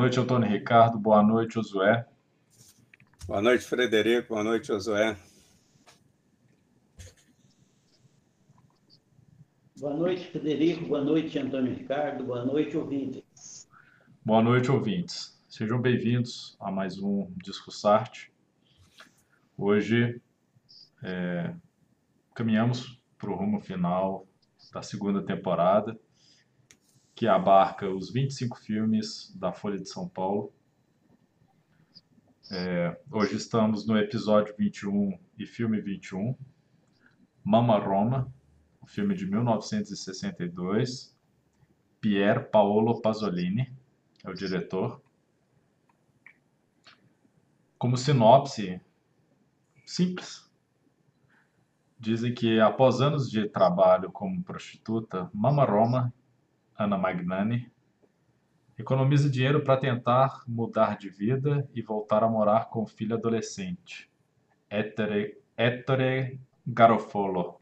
Boa noite, Antônio Ricardo. Boa noite, Josué. Boa noite, Frederico. Boa noite, Josué. Boa noite, Frederico. Boa noite, Antônio Ricardo. Boa noite, ouvintes. Boa noite, ouvintes. Sejam bem-vindos a mais um Discussarte. Hoje é, caminhamos para o rumo final da segunda temporada, que abarca os 25 filmes da Folha de São Paulo. É, hoje estamos no episódio 21 e filme 21, Mama Roma, o filme de 1962. Pier Paolo Pasolini é o diretor. Como sinopse, simples. Dizem que após anos de trabalho como prostituta, Mama Roma, Ana Magnani, economiza dinheiro para tentar mudar de vida e voltar a morar com o filho adolescente, Ettore, Ettore Garofolo.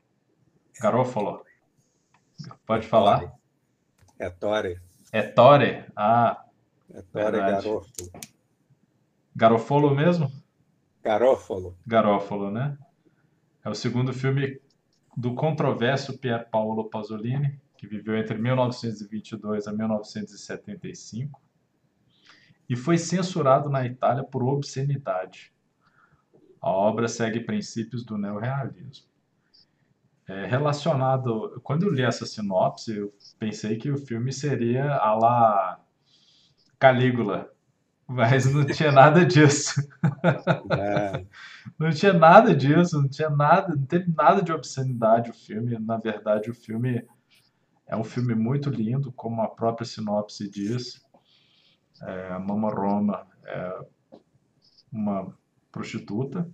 Garofalo. Pode falar? É Tore. É Tore? Ah. É Tore Garofalo. Garofalo mesmo? Garofalo. Garofalo, né? É o segundo filme do controverso Pier Paolo Pasolini, que viveu entre 1922 a 1975 e foi censurado na Itália por obscenidade. A obra segue princípios do neorrealismo. É, relacionado, quando eu li essa sinopse, eu pensei que o filme seria a la Calígula, mas não tinha nada disso. É. Não tinha nada disso, não tinha nada, não teve nada de obscenidade o filme. Na verdade, o filme é um filme muito lindo, como a própria sinopse diz. É, a Mama Roma é uma prostituta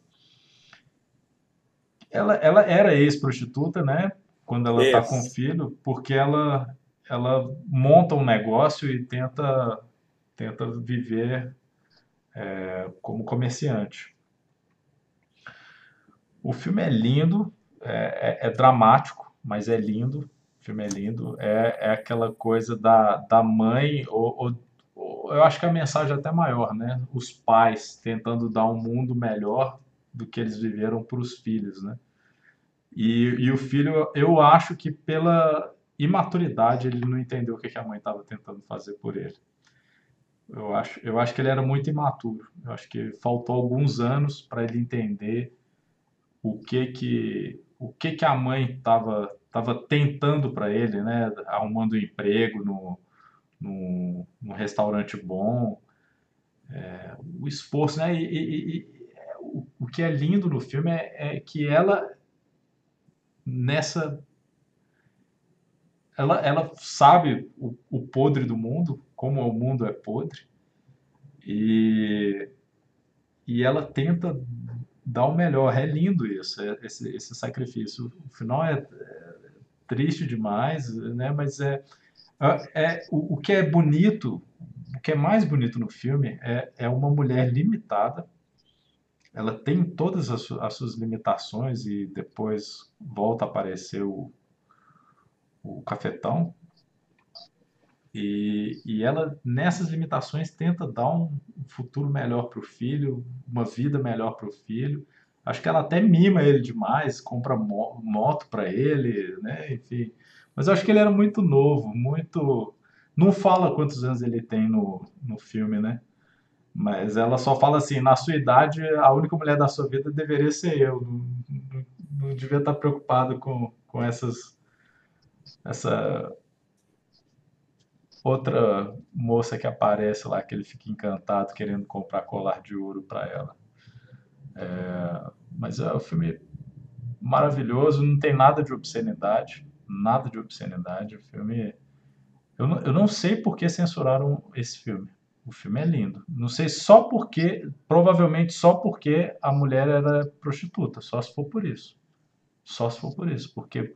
ela, ela era ex-prostituta, né? Quando ela está com o filho, porque ela, ela monta um negócio e tenta, tenta viver é, como comerciante. O filme é lindo, é, é, é, dramático, mas é lindo. Filme é lindo. É, é aquela coisa da, da mãe, ou, ou, eu acho que a mensagem é até maior, né? Os pais tentando dar um mundo melhor do que eles viveram para os filhos, né? E, e o filho, eu acho que pela imaturidade ele não entendeu o que, que a mãe estava tentando fazer por ele. Eu acho, eu acho que ele era muito imaturo. Eu acho que faltou alguns anos para ele entender o que que o que que a mãe estava tava tentando para ele, né? Arrumando um emprego no, no, no restaurante bom, é, o esforço, né? E, e, e, o, o que é lindo no filme é, é que ela nessa ela, ela sabe o, o podre do mundo, como o mundo é podre, e, e ela tenta dar o melhor. É lindo isso, é, esse, esse sacrifício. O final é, é triste demais, né? mas é, é, é o, o, que é bonito, o que é mais bonito no filme é, é uma mulher limitada ela tem todas as, as, suas limitações e depois volta a aparecer o, o cafetão. E, e ela, nessas limitações, tenta dar um futuro melhor para o filho, uma vida melhor para o filho. Acho que ela até mima ele demais, compra moto para ele, né? Enfim. Mas eu acho que ele era muito novo, muito. Não fala quantos anos ele tem no, no filme, né? Mas ela só fala assim: na sua idade, a única mulher da sua vida deveria ser eu. Não, não, não devia estar preocupado com, com essas. Essa outra moça que aparece lá, que ele fica encantado querendo comprar colar de ouro para ela. É, mas é um filme maravilhoso, não tem nada de obscenidade, nada de obscenidade. O filme. Eu não, eu não sei por que censuraram esse filme. O filme é lindo. Não sei só porque, provavelmente só porque a mulher era prostituta, só se for por isso. Só se for por isso, porque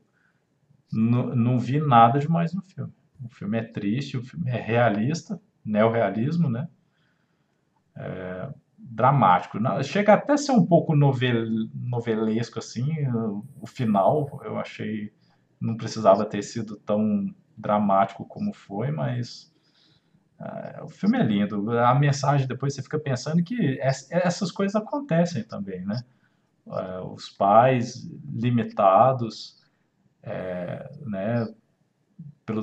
não vi nada demais no filme. O filme é triste, o filme é realista, neorrealismo, né? É, dramático. Chega até a ser um pouco novel, novelesco, assim, o, final, eu achei, não precisava ter sido tão dramático como foi, mas Ah, o filme é lindo. A mensagem depois você fica pensando que essas coisas acontecem também, né? É, os pais limitados, é, né,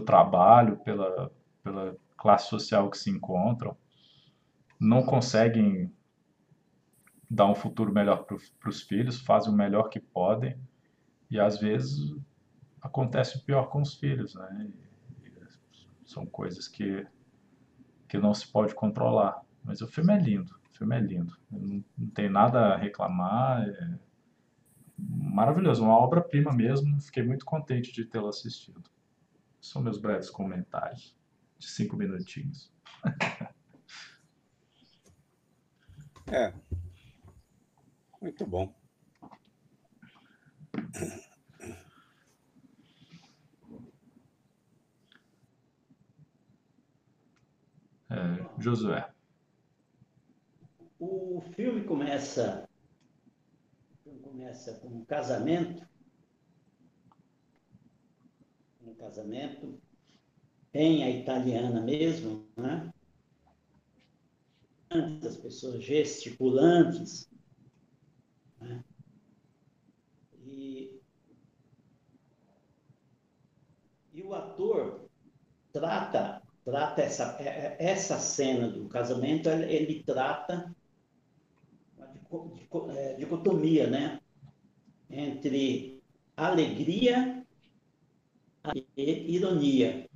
trabalho, pela, pela classe social que se encontram, não conseguem dar um futuro melhor para os filhos, fazem o melhor que podem e às vezes acontece o pior com os filhos, né? E são coisas que que não se pode controlar. Mas o filme é lindo, o filme é lindo. Não, não tem nada a reclamar. É maravilhoso, uma obra-prima mesmo. Fiquei muito contente de tê-lo assistido. São meus breves comentários de cinco minutinhos. é, muito bom. É, Josué. O filme começa começa com um casamento, um casamento bem a italiana mesmo, né? As pessoas gesticulantes, né? E, e o ator trata trata essa, é, é, essa cena do casamento, ele, ele trata uma é, dicotomia, né? Entre alegria e ironia.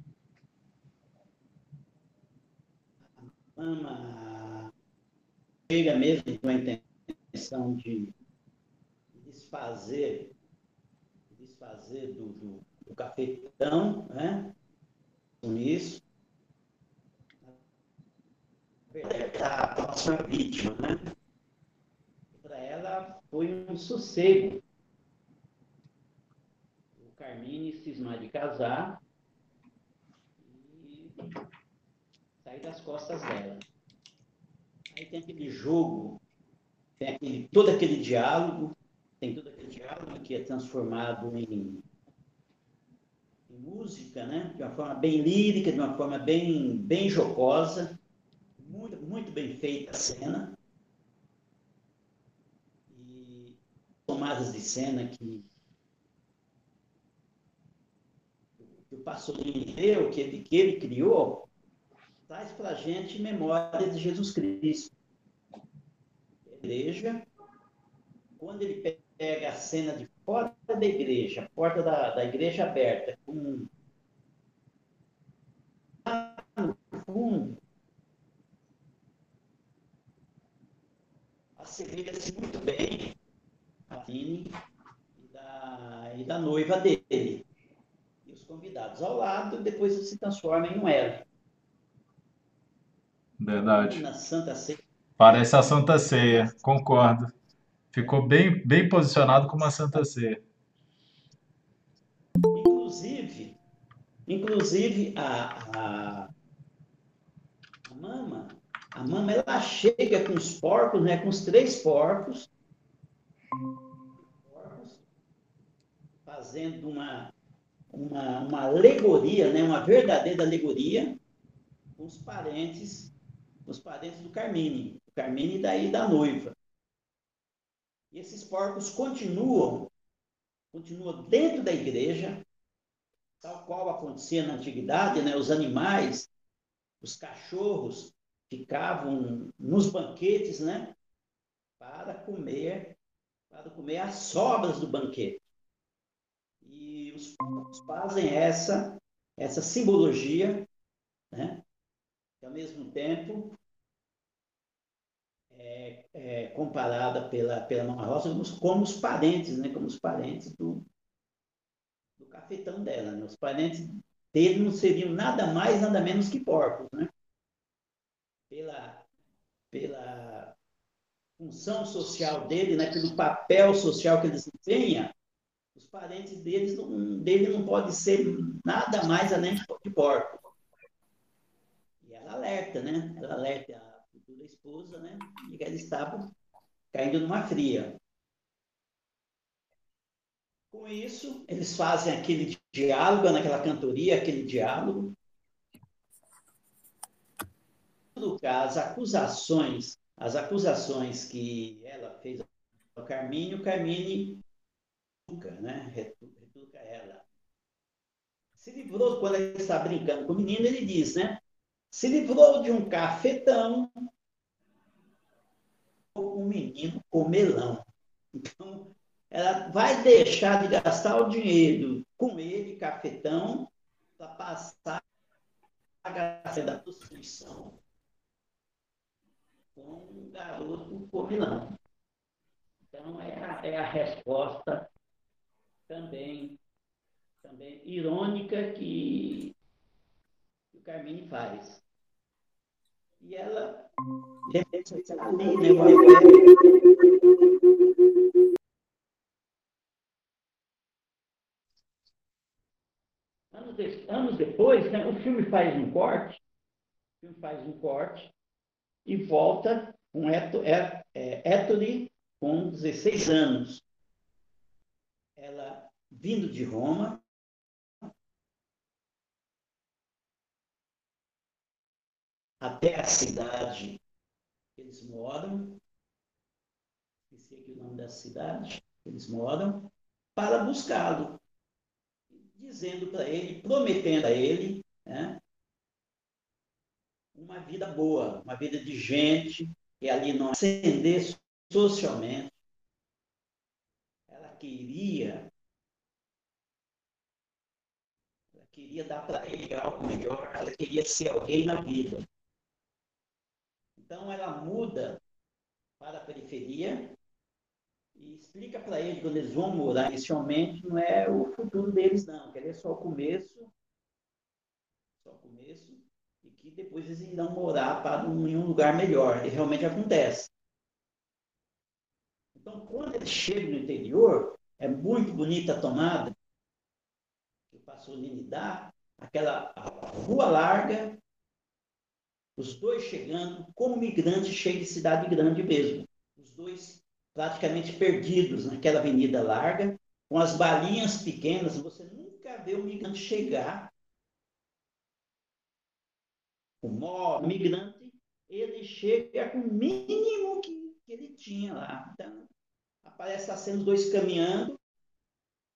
A mama chega mesmo com a intenção de desfazer, desfazer do, do, do cafetão, né? Com isso a próxima vítima, né? Para ela foi um sossego. Carmine cismar de casar e sair das costas dela. Aí tem aquele jogo, tem aquele, todo aquele diálogo, tem todo aquele diálogo que é transformado em, em música, né? De uma forma bem lírica, de uma forma bem, bem jocosa muito, muito bem feita a cena. E tomadas de cena que, que o Pasolini deu, que ele, que ele criou, traz para a gente memória de Jesus Cristo. A igreja, quando ele pega a cena de fora da igreja, a porta da, da igreja aberta, com no fundo, assemelha-se muito bem a Vini e da, e da noiva dele. Os convidados ao lado, depois se transforma em um L. Verdade. Na Santa Ceia. Parece a Santa Ceia, concordo. Ficou bem, bem posicionado como a Santa Ceia. Inclusive, inclusive a, a, a mama a mama ela chega com os porcos, né, com os três porcos, fazendo uma, uma, uma alegoria, né, uma verdadeira alegoria, com os parentes, os parentes do Carmine, o Carmine daí da noiva. E esses porcos continuam, continuam dentro da igreja, tal qual acontecia na antiguidade, né, os animais, os cachorros ficavam nos banquetes, né? Para comer, para comer as sobras do banquete. Os fazem essa, essa simbologia, né? Que ao mesmo tempo é, é comparada pela, pela Mama Rosa como, como, os parentes, né? Como os parentes do, do cafetão dela. Né? Os parentes dele não seriam nada mais, nada menos que porcos, né? pela, pela função social dele, né, pelo papel social que ele desempenha, os parentes deles não, dele não podem ser nada mais além de porco. E ela alerta, né? Ela alerta a futura esposa, né? E que ela estava caindo numa fria. Com isso, eles fazem aquele diálogo, naquela cantoria, aquele diálogo, as acusações, as acusações que ela fez ao Carmine, o Carmine né? Retuca ela. Se livrou, quando ele está brincando com o menino, ele diz, né? Se livrou de um cafetão um menino com melão. Então, ela vai deixar de gastar o dinheiro com ele, cafetão, para passar a gastar da prostituição com um garoto comilão. Então, é a, é a resposta também, também irônica que, o Carmine faz. E ela, Anos, de, anos depois, né, o filme faz um corte, o filme faz um corte e volta com Héctor, é, é, com 16 anos. Ela vindo de Roma, até a cidade que eles moram, esqueci aqui o nome da cidade, que eles moram, para buscá-lo. Dizendo para ele, prometendo a ele né, uma vida boa, uma vida de gente, que ali não ascender socialmente. Queria, ela queria dar para ele algo melhor, ela queria ser alguém na vida. Então ela muda para a periferia e explica para eles quando eles vão morar inicialmente, não é o futuro deles, não. Que é só o começo, só o começo, e que depois eles irão morar para um, em um lugar melhor. E realmente acontece. Então, quando eles chegam no interior, é muito bonita a tomada que o Pasolini dá, aquela rua larga, os dois chegando, como migrantes cheios de cidade grande mesmo. Os dois praticamente perdidos naquela avenida larga, com as balinhas pequenas, você nunca vê o migrante chegar. O migrante, ele chega com o mínimo que, que ele tinha lá. Então, aparece a cena dois caminhando,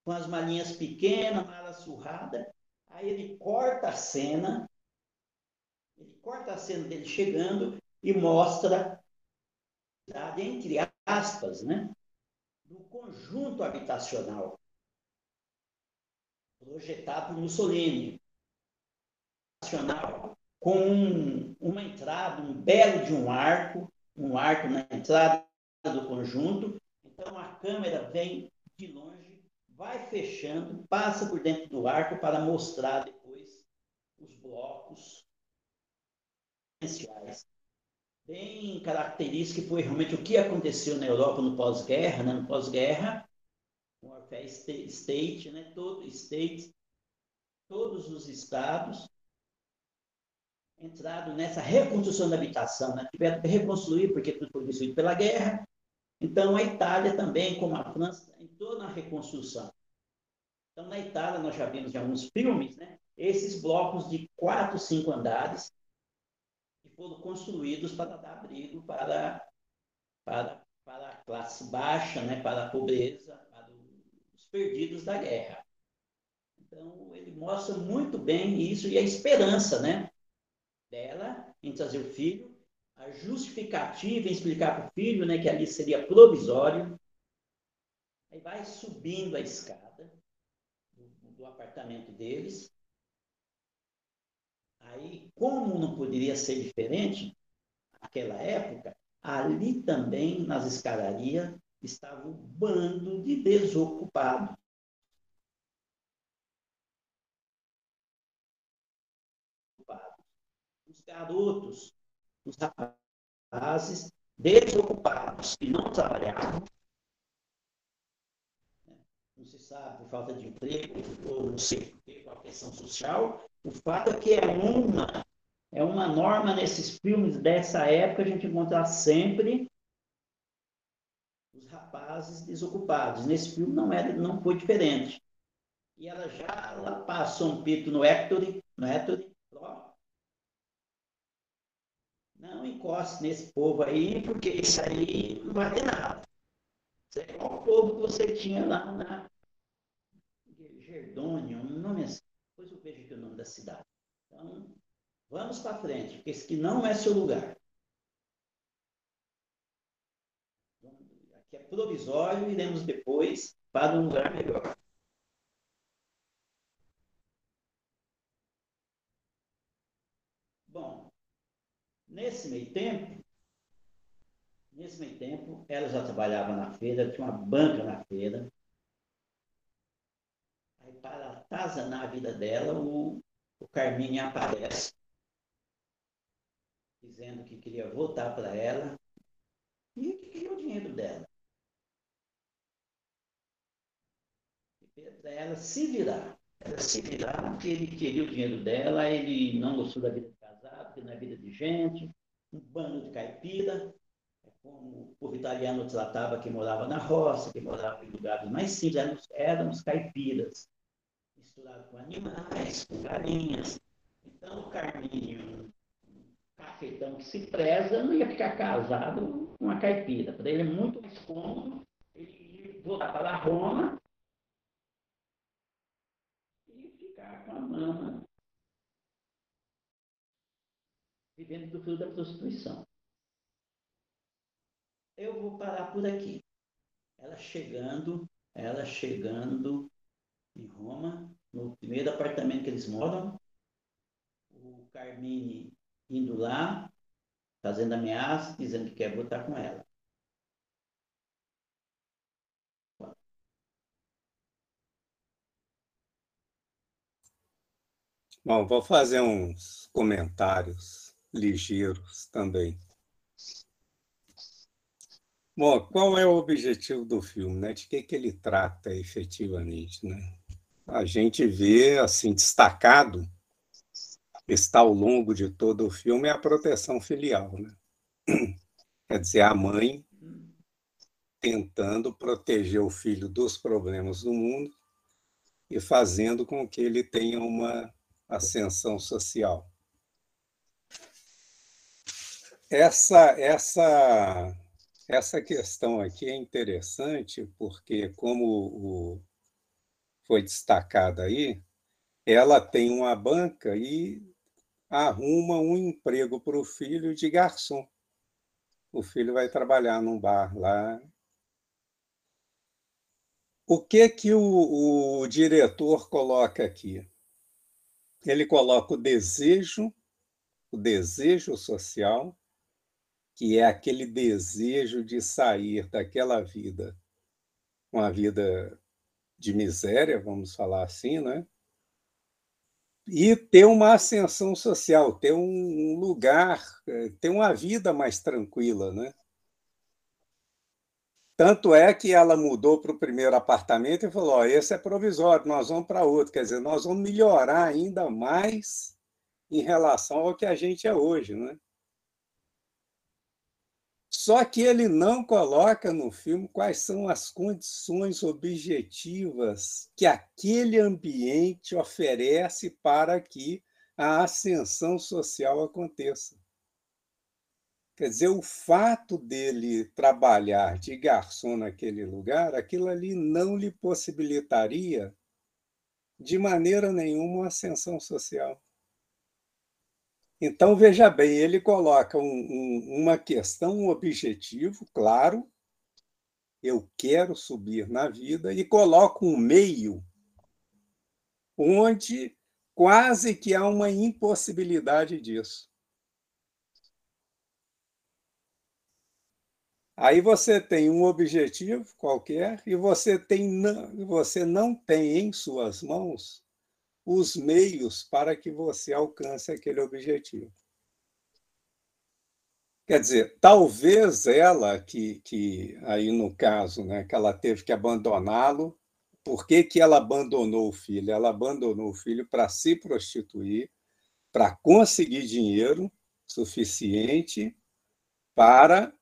com as malinhas pequenas, mala surrada. Aí ele corta a cena, ele corta a cena dele chegando e mostra entre aspas, né, do conjunto habitacional projetado por Mussolini, com uma entrada, um belo de um arco, um arco na entrada do conjunto. Então a câmera vem de longe, vai fechando, passa por dentro do arco para mostrar depois os blocos essenciais bem característica que foi realmente o que aconteceu na Europa no pós-guerra, né? no pós-guerra, o State, né? Todo state, todos os estados entraram nessa reconstrução da habitação, né? tiveram que reconstruir porque tudo foi destruído pela guerra. Então a Itália também, como a França, entrou na reconstrução. Então na Itália nós já vimos em alguns filmes, né? Esses blocos de quatro, cinco andares foram construídos para dar abrigo para, para, para a classe baixa, né, para a pobreza, para os perdidos da guerra. Então, ele mostra muito bem isso e a esperança né, dela em trazer o filho, a justificativa em explicar para o filho né, que ali seria provisório. Aí vai subindo a escada do, do apartamento deles Aí, como não poderia ser diferente, naquela época, ali também, nas escadarias, estava o bando de desocupados. Garotos, os rapazes desocupados, que não trabalhavam, né? não se sabe por falta de emprego, ou não sei por que, a pressão social, o fato é que é uma, é uma norma nesses filmes dessa época a gente encontrar sempre os rapazes desocupados. Nesse filme não, era, não foi diferente. E ela já ela passou um pito no Hector, no Hector, ó, não encoste nesse povo aí, porque isso aí não vale nada. Isso é o povo que você tinha lá na Gerdônia, um nome assim. Depois eu vejo aqui o nome da cidade. Então, vamos para frente, porque esse aqui não é seu lugar. Aqui é provisório, iremos depois para um lugar melhor. Bom, nesse meio tempo, nesse meio tempo, ela já trabalhava na feira, tinha uma banca na feira. Aí, para atazanar a vida dela, o, o Carminho aparece, dizendo que queria voltar para ela e que queria o dinheiro dela. Para ela se virar. Ela se virar, porque ele queria o dinheiro dela, ele não gostou da vida na vida de gente, um bando de caipira, é como o povo italiano tratava quem morava na roça, quem morava em lugares mais simples, éramos, éramos caipiras, misturados com animais, com galinhas. Então, o Carminho, um cafetão que se preza, não ia ficar casado com uma caipira. Para ele é muito mais cômodo ele voltar para Roma e ficar com a mama vivendo do fruto da prostituição. Eu vou parar por aqui. Ela chegando, ela chegando em Roma, no primeiro apartamento que eles moram, o Carmine indo lá, fazendo ameaça, dizendo que quer voltar com ela. Bom, vou fazer uns comentários ligeiros também. Bom, qual é o objetivo do filme, né? De que que ele trata efetivamente, né? A gente vê assim destacado está ao longo de todo o filme é a proteção filial, né? Quer dizer, a mãe tentando proteger o filho dos problemas do mundo e fazendo com que ele tenha uma ascensão social essa, essa, essa questão aqui é interessante porque, como o, foi destacado aí, ela tem uma banca e arruma um emprego para o filho de garçom. O filho vai trabalhar num bar lá. O que que o, o diretor coloca aqui? Ele coloca o desejo, o desejo social que é aquele desejo de sair daquela vida, uma vida de miséria, vamos falar assim, né? E ter uma ascensão social, ter um lugar, eh, ter uma vida mais tranquila, né? Tanto é que ela mudou para o primeiro apartamento e falou: oh, esse é provisório, nós vamos para outro. Quer dizer, nós vamos melhorar ainda mais em relação ao que a gente é hoje, né? Só que ele não coloca no filme quais são as condições objetivas que aquele ambiente oferece para que a ascensão social aconteça. Quer dizer, o fato dele trabalhar de garçom naquele lugar, aquilo ali não lhe possibilitaria de maneira nenhuma uma ascensão social. Então, veja bem, ele coloca um, um, uma questão, um objetivo, claro, eu quero subir na vida, e coloca um meio onde quase que há uma impossibilidade disso. Aí você tem um objetivo qualquer e você, tem, você não tem em suas mãos os meios para que você alcance aquele objetivo. Quer dizer, talvez ela, que, que aí no caso, né, que ela teve que abandoná-lo, por que, que ela abandonou o filho? Ela abandonou o filho para se prostituir, para conseguir dinheiro suficiente para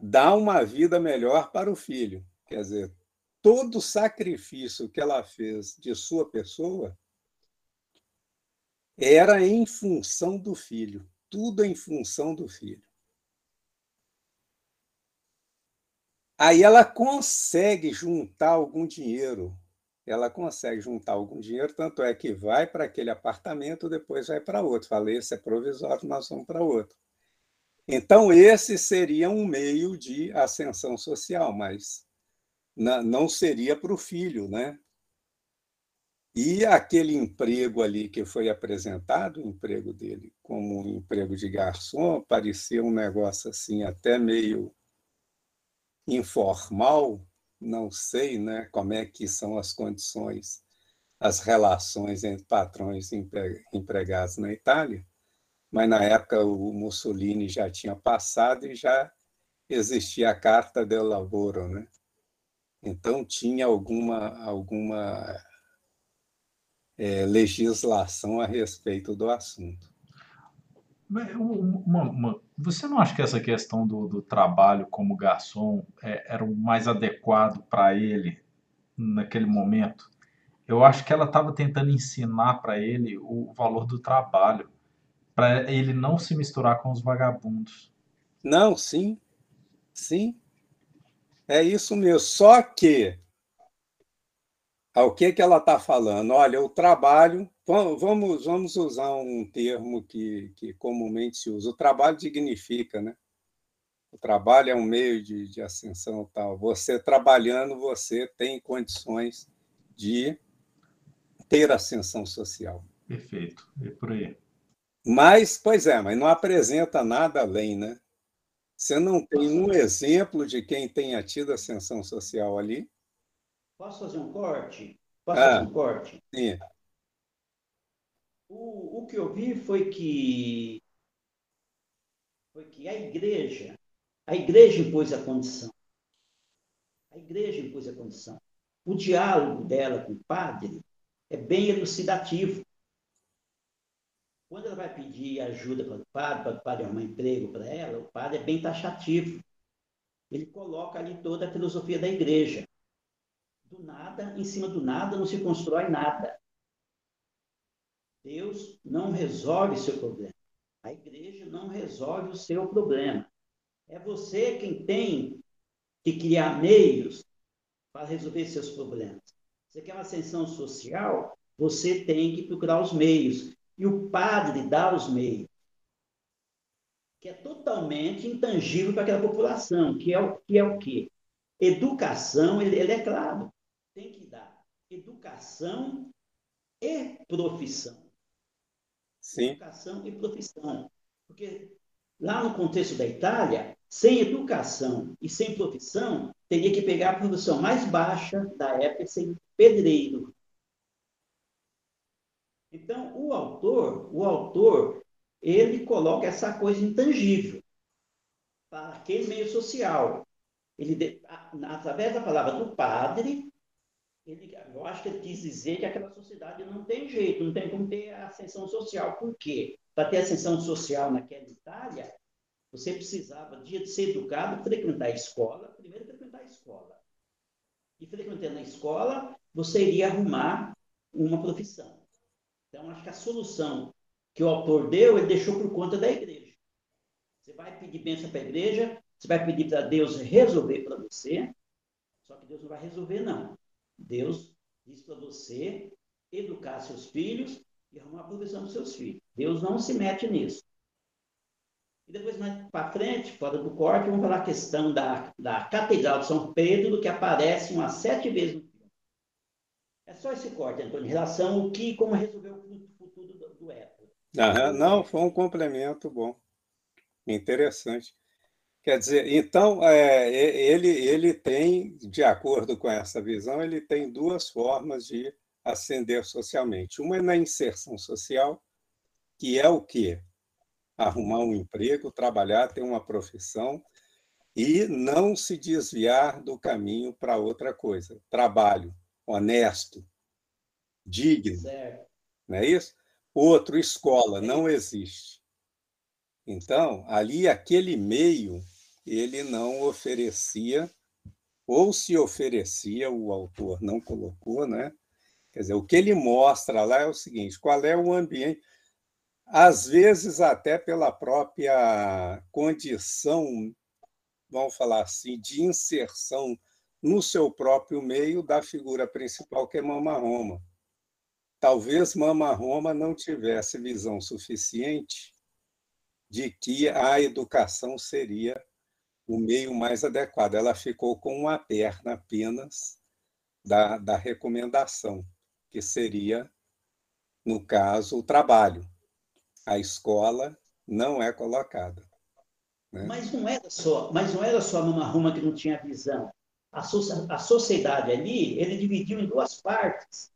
dar uma vida melhor para o filho. Quer dizer, todo o sacrifício que ela fez de sua pessoa era em função do filho. tudo em função do filho. Aí ela consegue juntar algum dinheiro. Ela consegue juntar algum dinheiro, tanto é que vai para aquele apartamento, depois vai para outro. Falei, esse é provisório, nós vamos para outro. Então, esse seria um meio de ascensão social, mas não seria para o filho, né? E aquele emprego ali que foi apresentado, o emprego dele como um emprego de garçom, parecia um negócio assim até meio informal, não sei né, como é que são as condições, as relações entre patrões e empregados na Itália, mas na época o Mussolini já tinha passado e já existia a Carta del Lavoro, né? Então tinha alguma alguma é, legislação a respeito do assunto. Uma, uma, você não acha que essa questão do, do trabalho como garçom é, era o mais adequado para ele naquele momento? Eu acho que ela estava tentando ensinar para ele o valor do trabalho, para ele não se misturar com os vagabundos. Não, sim, sim, é isso mesmo. Só que o que, que ela está falando? Olha, o trabalho, vamos, vamos usar um termo que, que comumente se usa, o trabalho dignifica, né? O trabalho é um meio de, de ascensão tal. Você trabalhando, você tem condições de ter ascensão social. Perfeito, é por aí. Mas, pois é, mas não apresenta nada além, né? Você não tem um exemplo de quem tenha tido ascensão social ali. Posso fazer um corte? Posso ah, fazer um corte? Sim. O, o que eu vi foi que foi que a igreja, a igreja impôs a condição. A igreja impôs a condição. O diálogo dela com o padre é bem elucidativo. Quando ela vai pedir ajuda para o padre, para o padre arrumar emprego para ela, o padre é bem taxativo. Ele coloca ali toda a filosofia da igreja do nada, em cima do nada, não se constrói nada. Deus não resolve seu problema. A igreja não resolve o seu problema. É você quem tem que criar meios para resolver seus problemas. Você quer uma ascensão social? Você tem que procurar os meios. E o padre dá os meios. Que é totalmente intangível para aquela população, que é o que é o quê? Educação, ele, ele é claro tem que dar educação e profissão. Sim. Educação e profissão. Porque lá no contexto da Itália, sem educação e sem profissão, teria que pegar a profissão mais baixa da época, ser pedreiro. Então, o autor, o autor, ele coloca essa coisa intangível para aquele meio social. Ele, através da palavra do padre, ele, eu acho que ele quis dizer que aquela sociedade não tem jeito, não tem como ter ascensão social. Por quê? Para ter ascensão social naquela Itália, você precisava de ser educado, frequentar a escola, primeiro frequentar a escola. E frequentando a escola, você iria arrumar uma profissão. Então, acho que a solução que o autor deu, ele deixou por conta da igreja. Você vai pedir bênção para a igreja, você vai pedir para Deus resolver para você, só que Deus não vai resolver, não. Deus diz para você educar seus filhos e arrumar a provisão dos seus filhos. Deus não se mete nisso. E depois, mais para frente, fora do corte, vamos falar a questão da, da Catedral de São Pedro, que aparece umas sete vezes no. É só esse corte, Antônio, em relação ao que, como resolveu o futuro do, do Época. não, foi um complemento bom. Interessante. Quer dizer, então, é, ele, ele tem, de acordo com essa visão, ele tem duas formas de ascender socialmente. Uma é na inserção social, que é o quê? Arrumar um emprego, trabalhar, ter uma profissão e não se desviar do caminho para outra coisa. Trabalho honesto, digno. Certo. Não é isso? Outro, escola, não existe. Então, ali, aquele meio ele não oferecia, ou se oferecia, o autor não colocou, né? Quer dizer, o que ele mostra lá é o seguinte: qual é o ambiente. às vezes até pela própria condição, vamos falar assim, de inserção no seu próprio meio da figura principal, que é Mama Roma. Talvez Mama Roma não tivesse visão suficiente de que a educação seria o meio mais adequado. Ela ficou com uma perna apenas da, da recomendação, que seria, no caso, o trabalho. A escola não é colocada. Né? Mas não era só, mas não era só a Mama Roma que não tinha visão. A, so, a sociedade ali, ele dividiu em duas partes.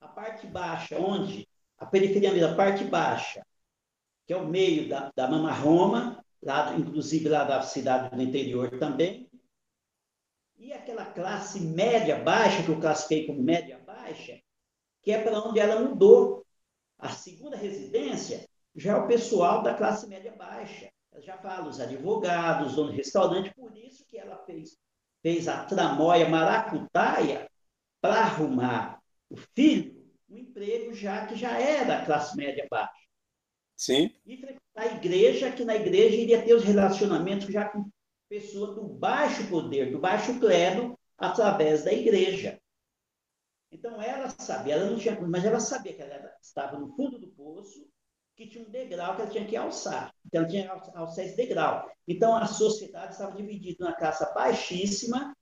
A parte baixa, onde a periferia da parte baixa, que é o meio da, da Mama Roma, lá, inclusive lá da cidade do interior também. E aquela classe média baixa, que eu classifiquei como média baixa, que é para onde ela mudou. A segunda residência já é o pessoal da classe média baixa. Eu já falo, os advogados, donos de restaurante, por isso que ela fez, fez a tramóia maracutaia para arrumar o filho um emprego já que já era classe média baixa. Sim. E frequentar a igreja, que na igreja iria ter os relacionamentos já com pessoas do baixo poder, do baixo clero, através da igreja. Então ela sabia, ela não tinha, mas ela sabia que ela estava no fundo do poço, que tinha um degrau que ela tinha que alçar. Então ela tinha que alçar esse degrau. Então a sociedade estava dividida na classe baixíssima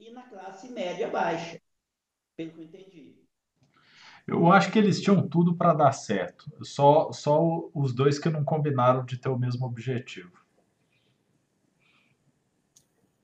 e na classe média baixa, pelo que eu entendi. Eu acho que eles tinham tudo para dar certo. Só, só os dois que não combinaram de ter o mesmo objetivo.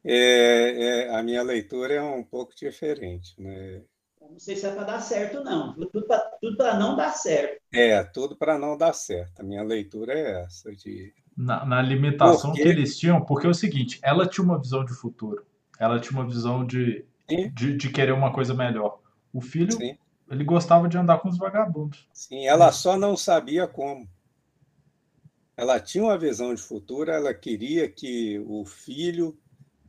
É, é, a minha leitura é um pouco diferente. Né? Não sei se é para dar certo, não. Tudo para não dar certo. É, tudo para não dar certo. A minha leitura é essa. De... Na, na limitação que eles tinham, porque é o seguinte: ela tinha uma visão de futuro, ela tinha uma visão de, de, de, querer uma coisa melhor. O filho Sim ele gostava de andar com os vagabundos. Sim, ela só não sabia como. Ela tinha uma visão de futuro, ela queria que o filho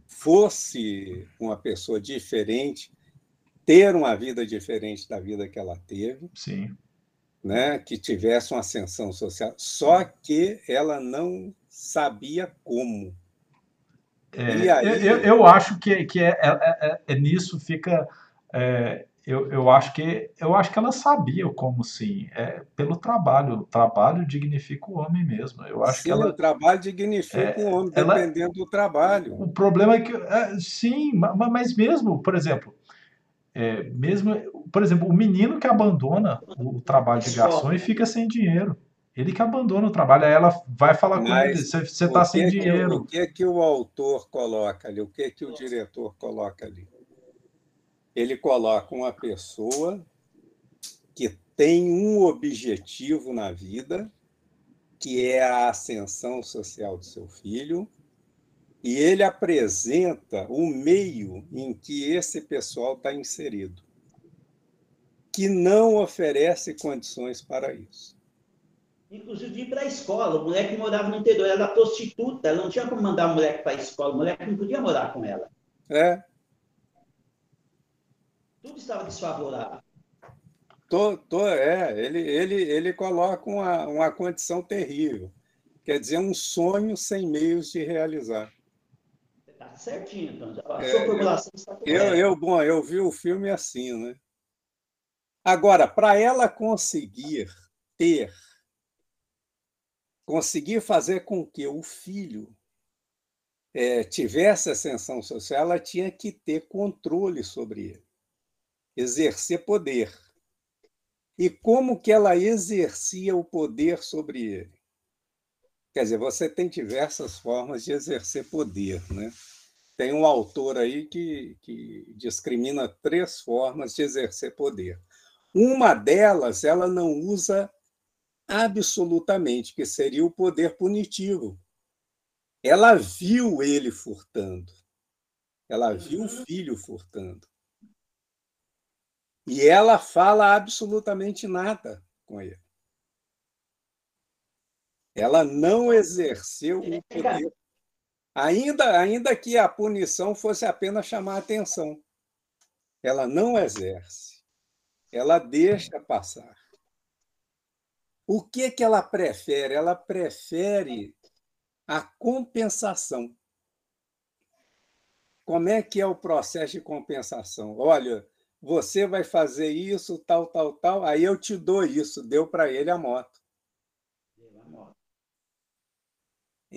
fosse uma pessoa diferente, ter uma vida diferente da vida que ela teve. Sim. Né, que tivesse uma ascensão social, só que ela não sabia como. É, aí... eu, eu, acho que, que é, é, é, é nisso fica é, eu, eu, acho que eu acho que ela sabia como sim, é pelo trabalho. O trabalho dignifica o homem mesmo. Eu acho sim, que ela, o trabalho dignifica é, o homem, ela, dependendo do trabalho. O problema é que é, sim, mas mesmo, por exemplo, é, mesmo, por exemplo, o menino que abandona o trabalho de garçom e fica sem dinheiro. Ele que abandona o trabalho, aí ela vai falar com ele, você está sem dinheiro. O que que o autor coloca ali? O que que o diretor coloca ali? ele coloca uma pessoa que tem um objetivo na vida, que é a ascensão social do seu filho, e ele apresenta o meio em que esse pessoal está inserido, que não oferece condições para isso. Inclusive ir para a escola. O moleque morava no interior, ela era prostituta, ela não tinha como mandar o moleque para a escola, o moleque não podia morar com ela. É, tudo estava desfavorável. Tô, tô, é, ele, ele, ele coloca uma, uma condição terrível. Quer dizer, um sonho sem meios de realizar. Certinho, então. A é, sua formulação eu, está correta. Eu, eu, bom, eu vi o filme assim, né? Agora, para ela conseguir ter, conseguir fazer com que o filho é, tivesse ascensão social, ela tinha que ter controle sobre ele exercer poder. E como que ela exercia o poder sobre ele? Quer dizer, você tem diversas formas de exercer poder, né? Tem um autor aí que, que discrimina três formas de exercer poder. Uma delas, ela não usa absolutamente, que seria o poder punitivo. Ela viu ele furtando. Ela viu o uhum. filho furtando. E ela fala absolutamente nada com ele. Ela não exerceu o poder. Ainda, ainda que a punição fosse apenas chamar atenção. Ela não exerce. Ela deixa passar. O que, que ela prefere? Ela prefere a compensação. Como é que é o processo de compensação? Olha, você vai fazer isso, tal, tal, tal, aí eu te dou isso. Deu para ele a moto.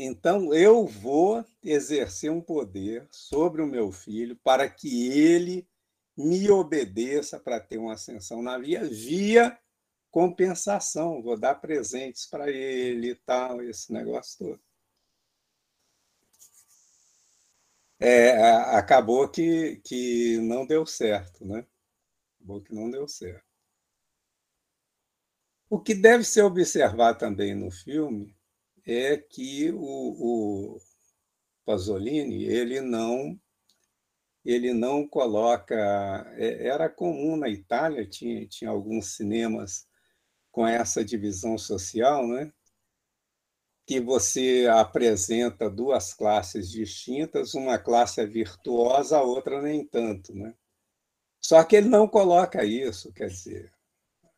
Então, eu vou exercer um poder sobre o meu filho para que ele me obedeça para ter uma ascensão na via, via compensação. Vou dar presentes para ele e tal, esse negócio todo. É, acabou que, que não deu certo, né? Acabou que não deu certo. O que deve ser observado também no filme é que o, o Pasolini ele não ele não coloca é, era comum na Itália tinha tinha alguns cinemas com essa divisão social, né? que você apresenta duas classes distintas, uma classe é virtuosa, a outra nem tanto. Né? Só que ele não coloca isso, quer dizer,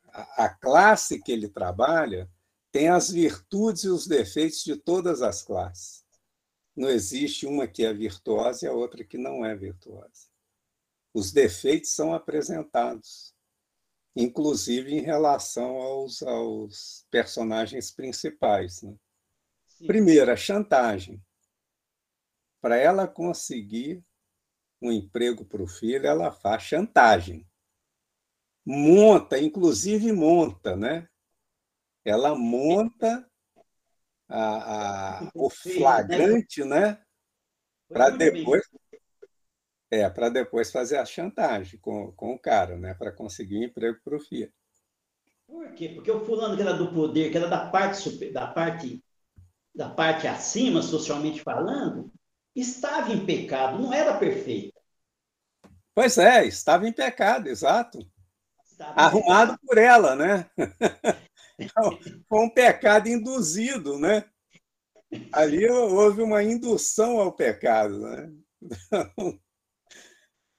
a, a classe que ele trabalha tem as virtudes e os defeitos de todas as classes. Não existe uma que é virtuosa e a outra que não é virtuosa. Os defeitos são apresentados, inclusive em relação aos, aos personagens principais. Né? Primeiro, a chantagem. Para ela conseguir um emprego para o filho, ela faz chantagem. Monta, inclusive monta, né? Ela monta a, a, o flagrante, né? Para depois é, para depois fazer a chantagem com, com o cara, né? Para conseguir um emprego para o filho. Por quê? Porque o fulano que era do poder, que era da parte, da parte da parte acima, socialmente falando, estava em pecado, não era perfeita. Pois é, estava em pecado, exato. Estava Arrumado por ela, né? Foi um pecado induzido, né? Ali houve uma indução ao pecado, né? Então,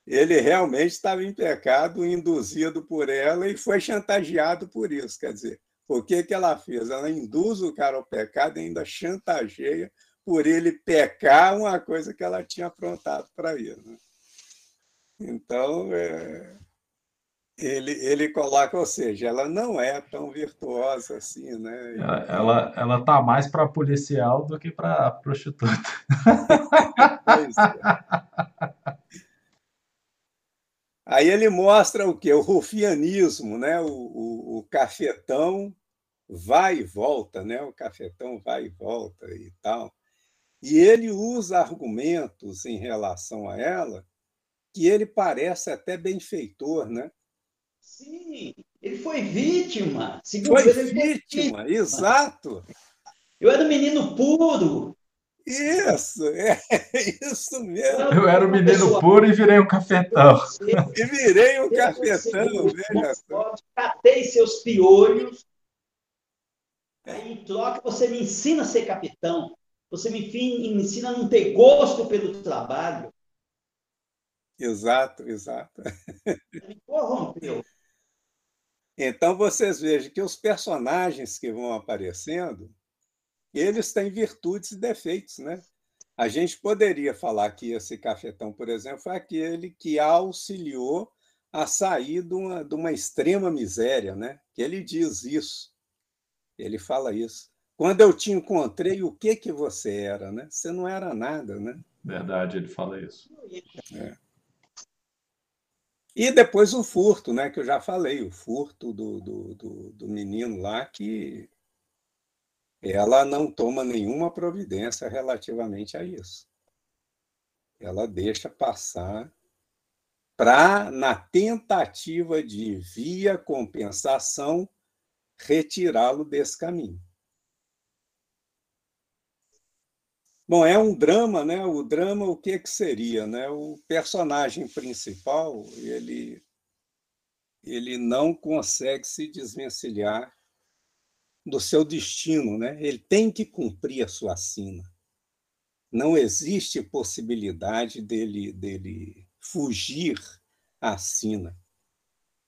ele realmente estava em pecado, induzido por ela e foi chantageado por isso. Quer dizer, o que, que ela fez? Ela induz o cara ao pecado e ainda chantageia por ele pecar uma coisa que ela tinha aprontado para ele. Né? Então, é, ele, ele coloca, ou seja, ela não é tão virtuosa assim, né? Ela, ela tá mais para policial do que para prostituta. pois é. Aí ele mostra o quê? O rufianismo, né? o, o, o cafetão vai e volta, né? o cafetão vai e volta e tal. E ele usa argumentos em relação a ela que ele parece até benfeitor, né? Sim, ele foi vítima. Segundo foi, ele, vítima, vítima, exato. Eu era um menino puro. Isso, é isso mesmo. Eu era um menino puro e virei um cafetão. E virei um cafetão, veja só. Catei seus piolhos. Aí, em troca, você me ensina a ser capitão. Você me ensina a não ter gosto pelo trabalho. Exato, exato. Me corrompeu. Então, vocês vejam que os personagens que vão aparecendo eles têm virtudes e defeitos, né? A gente poderia falar que esse cafetão, por exemplo, foi aquele que auxiliou a sair de uma, de uma extrema miséria, né? Que ele diz isso. Ele fala isso. Quando eu te encontrei, o que que você era, né? Você não era nada, né? Verdade, ele fala isso. É. E depois o furto, né? Que eu já falei, o furto do, do, do, do menino lá que ela não toma nenhuma providência relativamente a isso. Ela deixa passar para, na tentativa de, via compensação, retirá-lo desse caminho. Bom, é um drama, né? O drama, o que que seria, né? O personagem principal, ele ele não consegue se desvencilhar do seu destino, né? Ele tem que cumprir a sua sina. Não existe possibilidade dele dele fugir à sina.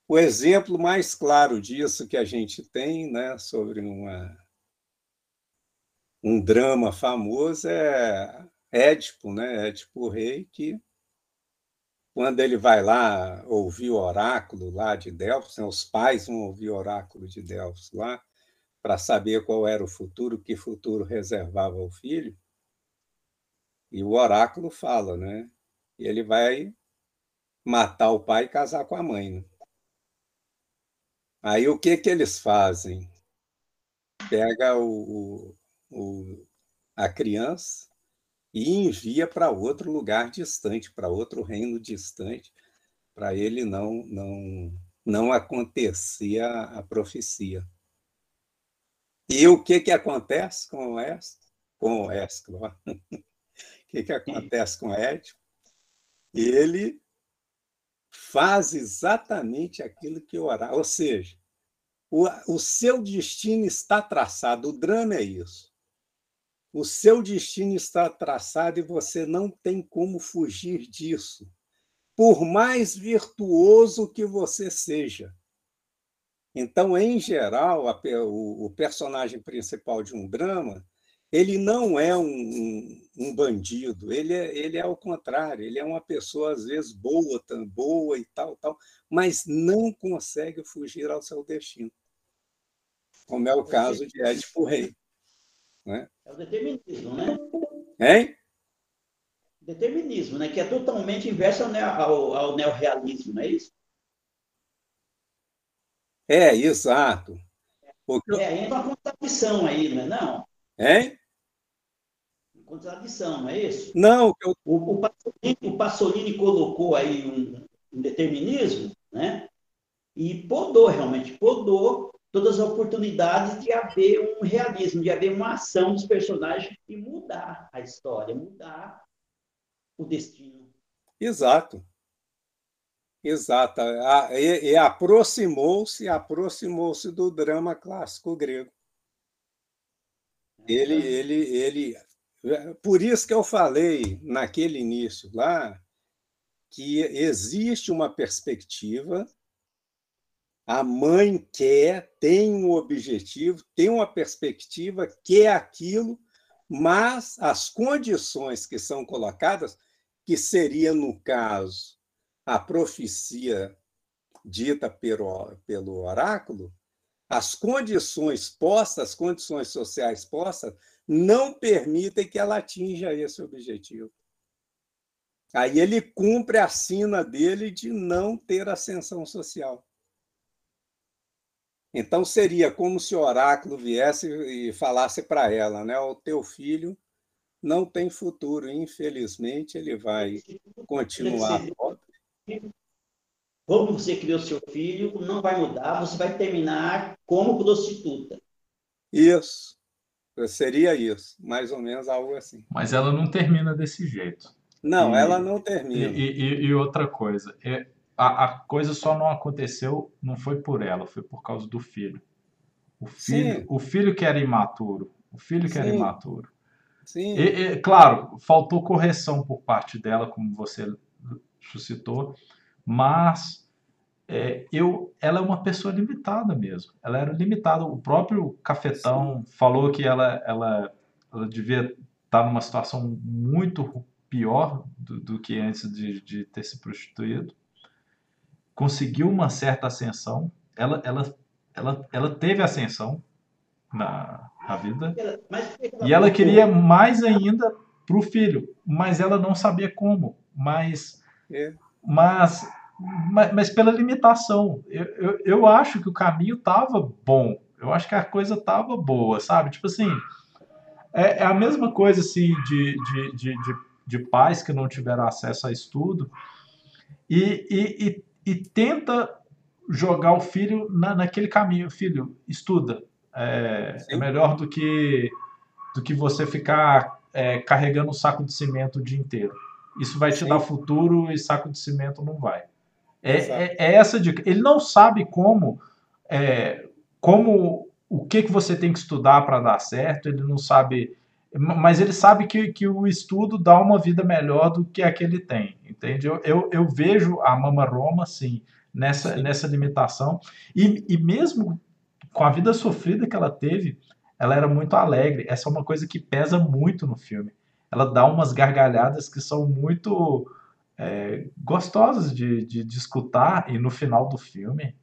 O exemplo mais claro disso que a gente tem né, sobre uma, um drama famoso é Édipo, né? Édipo Rei, que quando ele vai lá ouvir o oráculo lá de Delfos, né, os pais vão ouvir o oráculo de Delfos lá, para saber qual era o futuro, que futuro reservava ao filho. E o oráculo fala, né? E ele vai matar o pai e casar com a mãe. Né? Aí o que que eles fazem? Pega o, o, a criança e envia para outro lugar distante, para outro reino distante, para ele não não não acontecer a, a profecia. E o que, que acontece com o Édipo? Com o Édipo, o que, que acontece com o Édipo? Ele faz exatamente aquilo que orar, ou seja, o, o seu destino está traçado. O drama é isso. O seu destino está traçado e você não tem como fugir disso, por mais virtuoso que você seja. Então, em geral, a, o, o, personagem principal de um drama, ele não é um, um, um bandido, ele é, ele é o contrário, ele é uma pessoa, às vezes, boa, tão boa e tal, tal, mas não consegue fugir ao seu destino, como é o caso de Édipo Rei. Né? É o determinismo, né? Hein? Determinismo, né? que é totalmente inverso ao, ao, ao neorrealismo, não é isso? É, exato. Porque... É, entra uma contradição aí, não é não? Hein? Contradição, não é isso? Não. Eu... O, o, Pasolini, o Pasolini colocou aí um, um determinismo, né? E podou, realmente, podou todas as oportunidades de haver um realismo, de haver uma ação dos personagens e mudar a história, mudar o destino. Exato. Exato. E, e aproximou-se, aproximou-se do drama clássico grego. Ele, ele, ele. Por isso que eu falei naquele início lá que existe uma perspectiva. A mãe quer, tem um objetivo, tem uma perspectiva, quer aquilo, mas as condições que são colocadas, que seria, no caso, a profecia dita pelo, oráculo, as condições postas, as condições sociais postas, não permitem que ela atinja esse objetivo. Aí ele cumpre a sina dele de não ter ascensão social. Então seria como se o oráculo viesse e falasse para ela, né? O teu filho não tem futuro, infelizmente ele vai continuar pobre como você criou seu filho, não vai mudar, você vai terminar como prostituta. Isso. Seria isso, mais ou menos algo assim. Mas ela não termina desse jeito. Não, e, ela não termina. E, e, e outra coisa, é, a, a, coisa só não aconteceu, não foi por ela, foi por causa do filho. O filho, Sim. o filho que era imaturo. O filho que Sim. era imaturo. Sim. E, claro, faltou correção por parte dela, como você suscitou, mas é, eu, ela é uma pessoa limitada mesmo. Ela era limitada. O próprio Cafetão Sim. falou que ela, ela, ela devia estar numa situação muito pior do, do que antes de, de, ter se prostituído. Conseguiu uma certa ascensão. Ela, ela, ela, ela teve ascensão na, na vida. E ela queria mais ainda para o filho, mas ela não sabia como. Mas é. Mas, mas, mas, pela limitação. Eu, eu, eu acho que o caminho estava bom. Eu acho que a coisa estava boa, sabe? Tipo assim, é, é, a mesma coisa assim de, de, de, de, de pais que não tiveram acesso a estudo e, e, e, e tenta jogar o filho na, naquele caminho. Filho, estuda. É, é, melhor do que, do que você ficar é, carregando um saco de cimento o dia inteiro. Isso vai te Sim. dar futuro e saco de cimento não vai. É, é, é, essa dica. Ele não sabe como, é, como o que, que você tem que estudar para dar certo, ele não sabe, mas ele sabe que, que o estudo dá uma vida melhor do que a que ele tem, entende? Eu, eu, eu vejo a Mama Roma, assim, nessa, nessa limitação. E, e mesmo com a vida sofrida que ela teve, ela era muito alegre. Essa é uma coisa que pesa muito no filme. Ela dá umas gargalhadas que são muito é, gostosas de, de, de escutar, e no final do filme,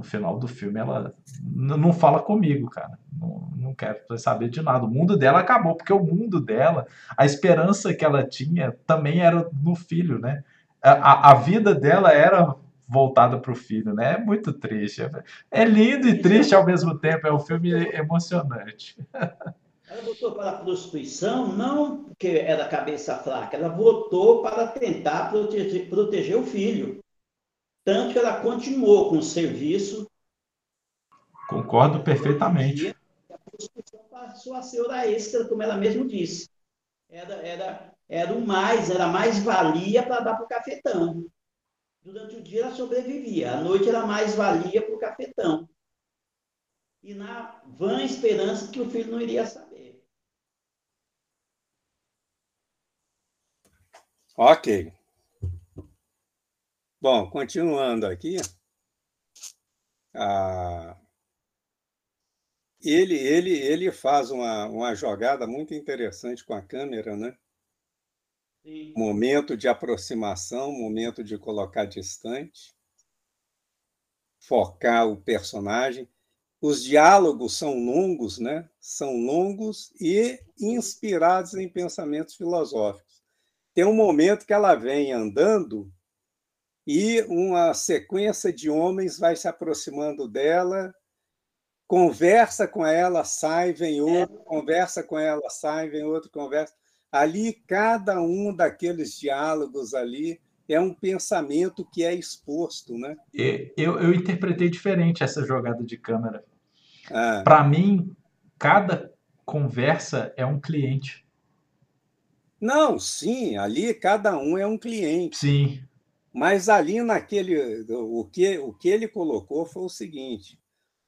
no final do filme ela não fala comigo, cara. Não, não quero saber de nada. O mundo dela acabou, porque o mundo dela, a esperança que ela tinha também era no filho, né? A, a vida dela era voltada para o filho, né? É muito triste. É lindo e triste ao mesmo tempo. É um filme emocionante. Ela votou para a prostituição não porque era cabeça fraca, ela votou para tentar proteger, proteger o filho. Tanto que ela continuou com o serviço. Concordo perfeitamente. A prostituição passou a ser hora extra, como ela mesmo disse. Era, era, era o mais, era mais valia para dar para o cafetão. Durante o dia ela sobrevivia, à noite era mais valia para o cafetão. E na vã esperança que o filho não iria saber. Ok. Bom, continuando aqui, ah, ele, ele, ele faz uma, uma jogada muito interessante com a câmera, né? Sim. Momento de aproximação, momento de colocar distante, focar o personagem. Os diálogos são longos, né? São longos e inspirados em pensamentos filosóficos. Tem um momento que ela vem andando e uma sequência de homens vai se aproximando dela, conversa com ela, sai, vem outro, conversa com ela, sai, vem outro, conversa. Ali, cada um daqueles diálogos ali é um pensamento que é exposto, né? Eu, eu interpretei diferente essa jogada de câmera. Ah. Para mim, cada conversa é um cliente. Não, sim, ali cada um é um cliente. Sim. Mas ali naquele. O que, o que ele colocou foi o seguinte: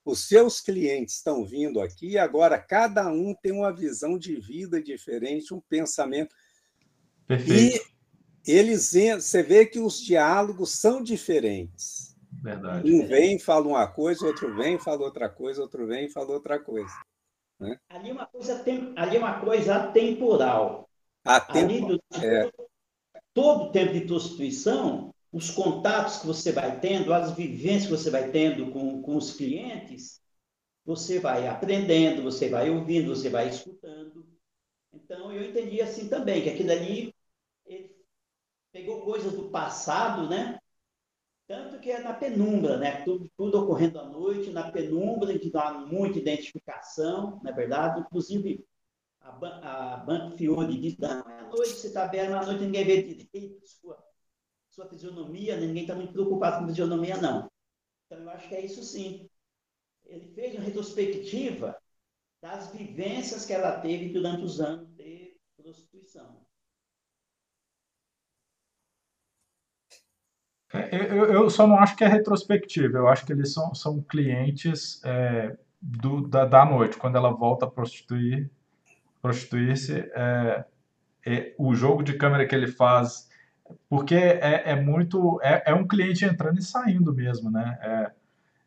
os seus clientes estão vindo aqui, agora cada um tem uma visão de vida diferente, um pensamento. Perfeito. E eles você vê que os diálogos são diferentes. Verdade. Um vem fala uma coisa, outro vem fala outra coisa, outro vem fala outra coisa. Né? Ali, é uma coisa tem, ali é uma coisa atemporal. Atemporal. Ali, do, é. todo o tempo de prostituição, os contatos que você vai tendo, as vivências que você vai tendo com, com os clientes, você vai aprendendo, você vai ouvindo, você vai escutando. Então, eu entendi assim também, que aquilo ali pegou coisas do passado, né? Tanto que é na penumbra, né? Tudo, tudo ocorrendo à noite, na penumbra, que dá muita identificação, na é verdade. Inclusive, a, a Banco Fiore diz, não, é à noite, você está bem, à noite ninguém vê direito sua sua fisionomia, ninguém está muito preocupado com fisionomia, não. Então, eu acho que é isso sim. Ele fez uma retrospectiva das vivências que ela teve durante os anos de prostituição. É, eu, eu, só não acho que é retrospectiva, eu acho que eles são, são clientes é, do, da, da noite, quando ela volta a prostituir, prostituir-se, é, é, o jogo de câmera que ele faz porque é, é muito. É, é, um cliente entrando e saindo mesmo, né? É,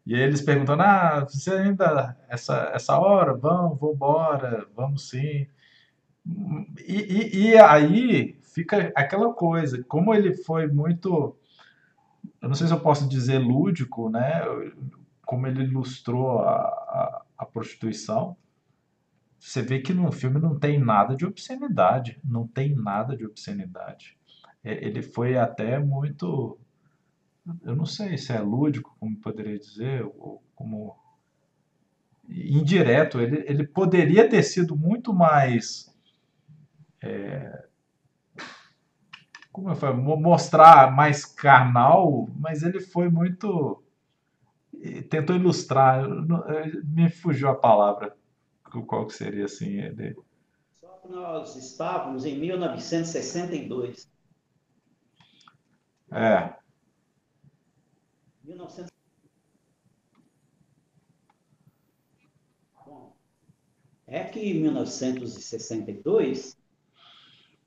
e eles perguntando: ah, você ainda. Essa, essa hora? Vamos, vou embora, vamos sim. E, e, e, aí fica aquela coisa, como ele foi muito. Eu não sei se eu posso dizer lúdico, né? Como ele ilustrou a, a, a prostituição. Você vê que no filme não tem nada de obscenidade. Não tem nada de obscenidade. É, ele foi até muito, eu não sei se é lúdico, como poderia dizer, ou como indireto. Ele, ele poderia ter sido muito mais. É, como eu falei, mostrar mais carnal, mas ele foi muito. Tentou ilustrar, me fugiu a palavra, qual que seria assim. Ele... Só que nós estávamos em 1962. É. 1900... Bom, é que em 1962,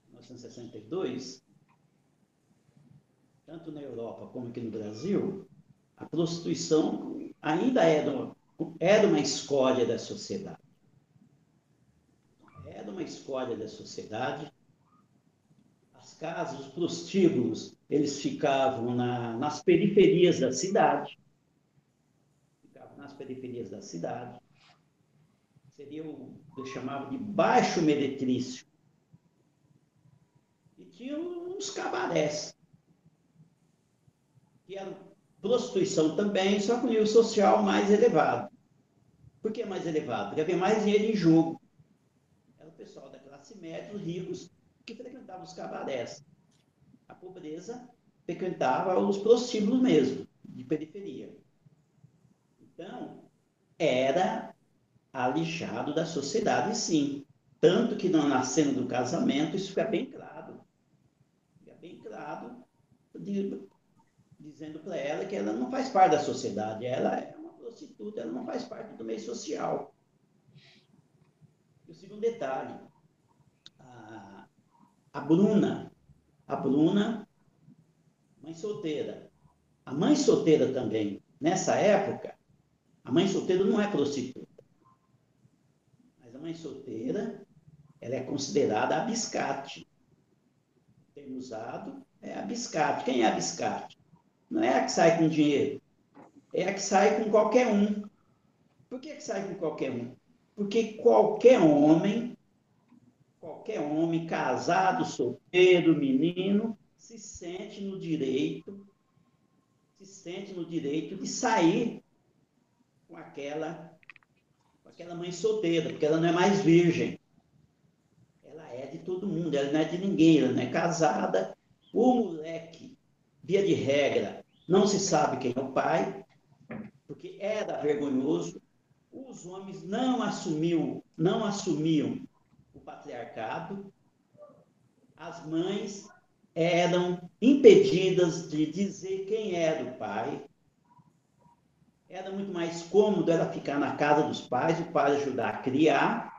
1962, tanto na Europa como aqui no Brasil, a prostituição ainda era uma, era uma escória da sociedade. Era uma escória da sociedade. As casas, os prostíbulos, eles ficavam na, nas periferias da cidade. Ficavam nas periferias da cidade. Seria o que eu chamava de baixo meretrício. E tinha uns cabarés, que eram prostituição também, só com nível social mais elevado. Por que mais elevado? Porque havia mais dinheiro em jogo. Era o pessoal da classe média, os ricos, que frequentavam os cabarés. A pobreza frequentava os prostíbulos mesmo, de periferia. Então, era alijado da sociedade, sim. Tanto que na cena do casamento isso fica bem claro. Fica bem claro dizendo para ela que ela não faz parte da sociedade, ela é uma prostituta, ela não faz parte do meio social. E o segundo detalhe, a Bruna, a Bruna, mãe solteira, a mãe solteira também, nessa época, a mãe solteira não é prostituta, mas a mãe solteira, ela é considerada abiscate. O termo usado é abiscate. Quem é abiscate? Não é a que sai com dinheiro, é a que sai com qualquer um. Por que, que sai com qualquer um? Porque qualquer homem, qualquer homem, casado, solteiro, menino, se sente no direito, se sente no direito de sair com aquela, com aquela mãe solteira, porque ela não é mais virgem. Ela é de todo mundo, ela não é de ninguém, ela não é casada. O moleque via de regra, não se sabe quem é o pai, porque era vergonhoso. Os homens não assumiu, não assumiam patriarcado. As mães eram impedidas de dizer quem era o pai. Era muito mais cômodo ela ficar na casa dos pais, o pai ajudar a criar,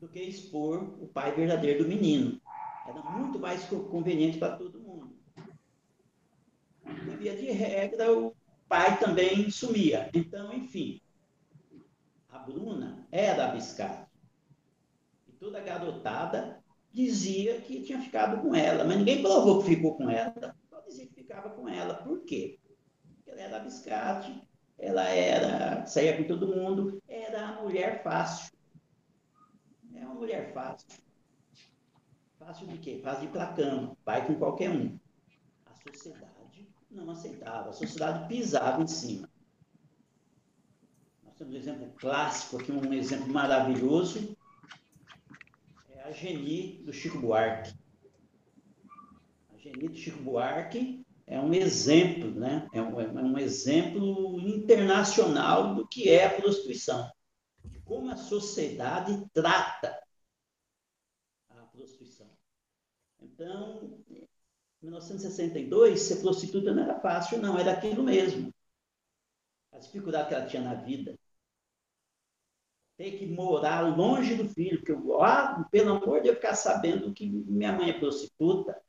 do que expor o pai verdadeiro do menino. Era muito mais conveniente para todo mundo. E, via de regra, o pai também sumia. Então, enfim, a Bruna era abiscada. Toda garotada dizia que tinha ficado com ela, mas ninguém provou que ficou com ela. Só dizia que ficava com ela. Por quê? Porque ela era abiscate, ela era, saía com todo mundo, era a mulher fácil. É uma mulher fácil. Fácil de quê? Fácil de ir cama, vai com qualquer um. A sociedade não aceitava, a sociedade pisava em cima. Nós temos um exemplo clássico aqui, um exemplo maravilhoso, a Geni do Chico Buarque. A Geni do Chico Buarque é um exemplo, né? É um, é um exemplo internacional do que é a prostituição. De como a sociedade trata Então, em 1962, ser prostituta não era fácil, não, era aquilo mesmo. A dificuldade que ela tinha na vida. Ter que morar longe do filho, porque eu, ah, pelo amor de eu ficar sabendo que minha mãe é prostituta.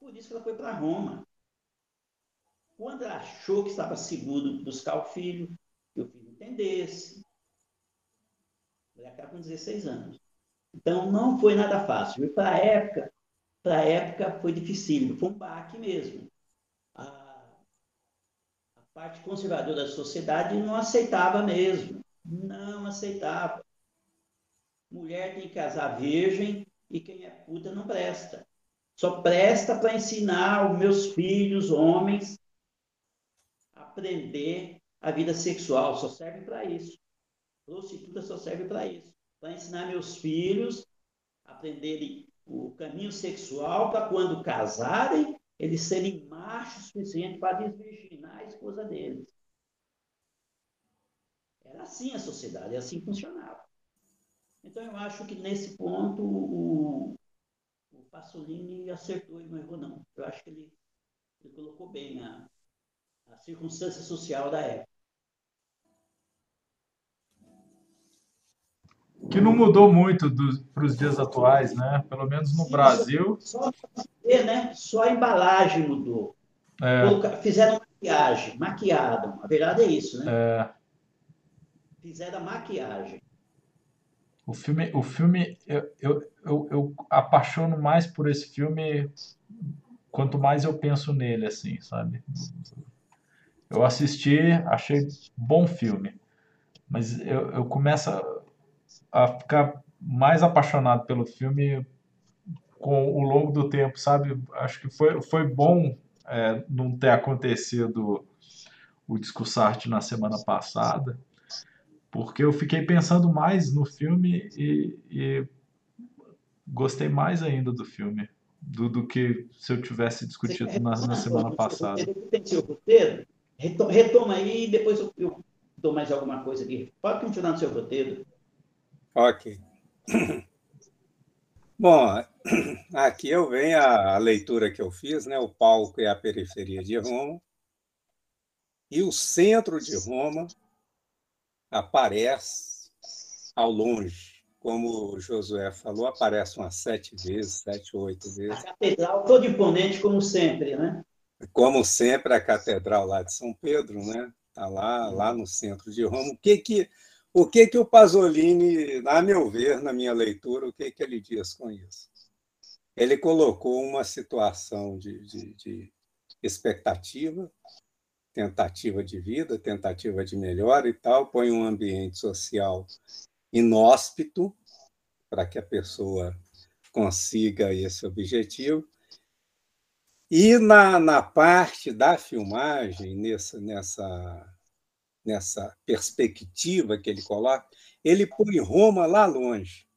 Por isso que ela foi para Roma. Quando ela achou que estava seguro buscar o filho, que o filho entendesse, ela estava com 16 anos. Então, não foi nada fácil. E para a época, para época foi difícil, foi um baque mesmo. A parte conservadora da sociedade não aceitava mesmo, não aceitava. Mulher tem que casar virgem e quem é puta não presta. Só presta para ensinar os meus filhos, homens, a aprender a vida sexual. Só serve para isso. Prostituta só serve para isso. Para ensinar meus filhos a aprenderem o caminho sexual para quando casarem, eles serem machos o suficiente para desvirginar a esposa deles. Era assim a sociedade, assim funcionava. Então eu acho que nesse ponto o, o Pasolini acertou e não errou não. Eu acho que ele, ele colocou bem a, a circunstância social da época. que não mudou muito para os dias atuais, né? Pelo menos no Sim, Brasil. Só, né? só a embalagem mudou. É. Fizeram maquiagem, maquiaram. A verdade é isso, né? É. Fizeram a maquiagem. O filme, o filme eu, eu, eu, eu apaixono mais por esse filme quanto mais eu penso nele, assim, sabe? Eu assisti, achei bom filme, mas eu, eu começo a ficar mais apaixonado pelo filme com o longo do tempo, sabe? Acho que foi, foi bom é, não ter acontecido o Discussarte na semana passada, porque eu fiquei pensando mais no filme e, e gostei mais ainda do filme do, do que se eu tivesse discutido na, na semana passada. Roteiro? Retoma aí e depois eu, eu dou mais alguma coisa aqui. Pode continuar no seu roteiro. Ok. Bom, aqui eu venho a, a, leitura que eu fiz, né? O palco é a periferia de Roma. E o centro de Roma aparece ao longe. Como o Josué falou, aparece umas sete vezes, sete oito vezes. A catedral toda imponente, como sempre, né? Como sempre, a catedral lá de São Pedro, né? Está lá, lá no centro de Roma. O que que o que, que o Pasolini, a meu ver, na minha leitura, o que, que ele diz com isso? Ele colocou uma situação de, de, de expectativa, tentativa de vida, tentativa de melhora e tal, põe um ambiente social inóspito para que a pessoa consiga esse objetivo. E na, na parte da filmagem, nessa, nessa nessa perspectiva que ele coloca, ele põe Roma lá longe.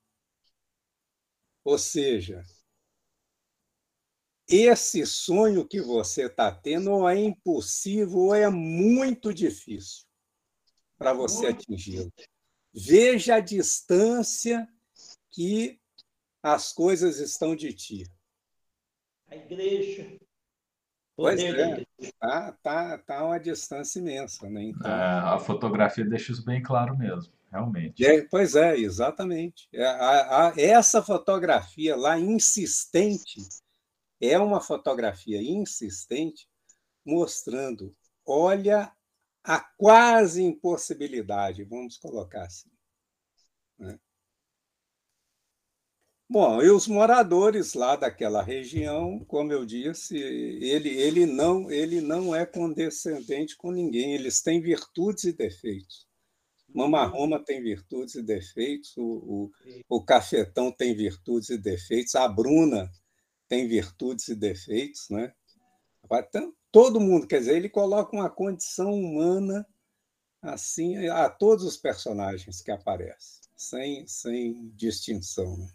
Ou seja, esse sonho que você está tendo ou é impossível ou é muito difícil para você atingi-lo. Veja a distância que as coisas estão de ti. A igreja, Pois é, tá, tá, tá uma distância imensa, né? Então, é, a fotografia deixa isso bem claro mesmo, realmente. É, pois é, exatamente. É, a, a, essa fotografia lá insistente é uma fotografia insistente mostrando, olha a quase impossibilidade, vamos colocar assim. Né? Bom, e os moradores lá daquela região, como eu disse, ele, ele, não, ele não é condescendente com ninguém, eles têm virtudes e defeitos. Mama uhum. Roma tem virtudes e defeitos, o, o, o Cafetão tem virtudes e defeitos, a Bruna tem virtudes e defeitos, né? Todo mundo, quer dizer, ele coloca uma condição humana assim a todos os personagens que aparecem, sem, sem distinção. Né?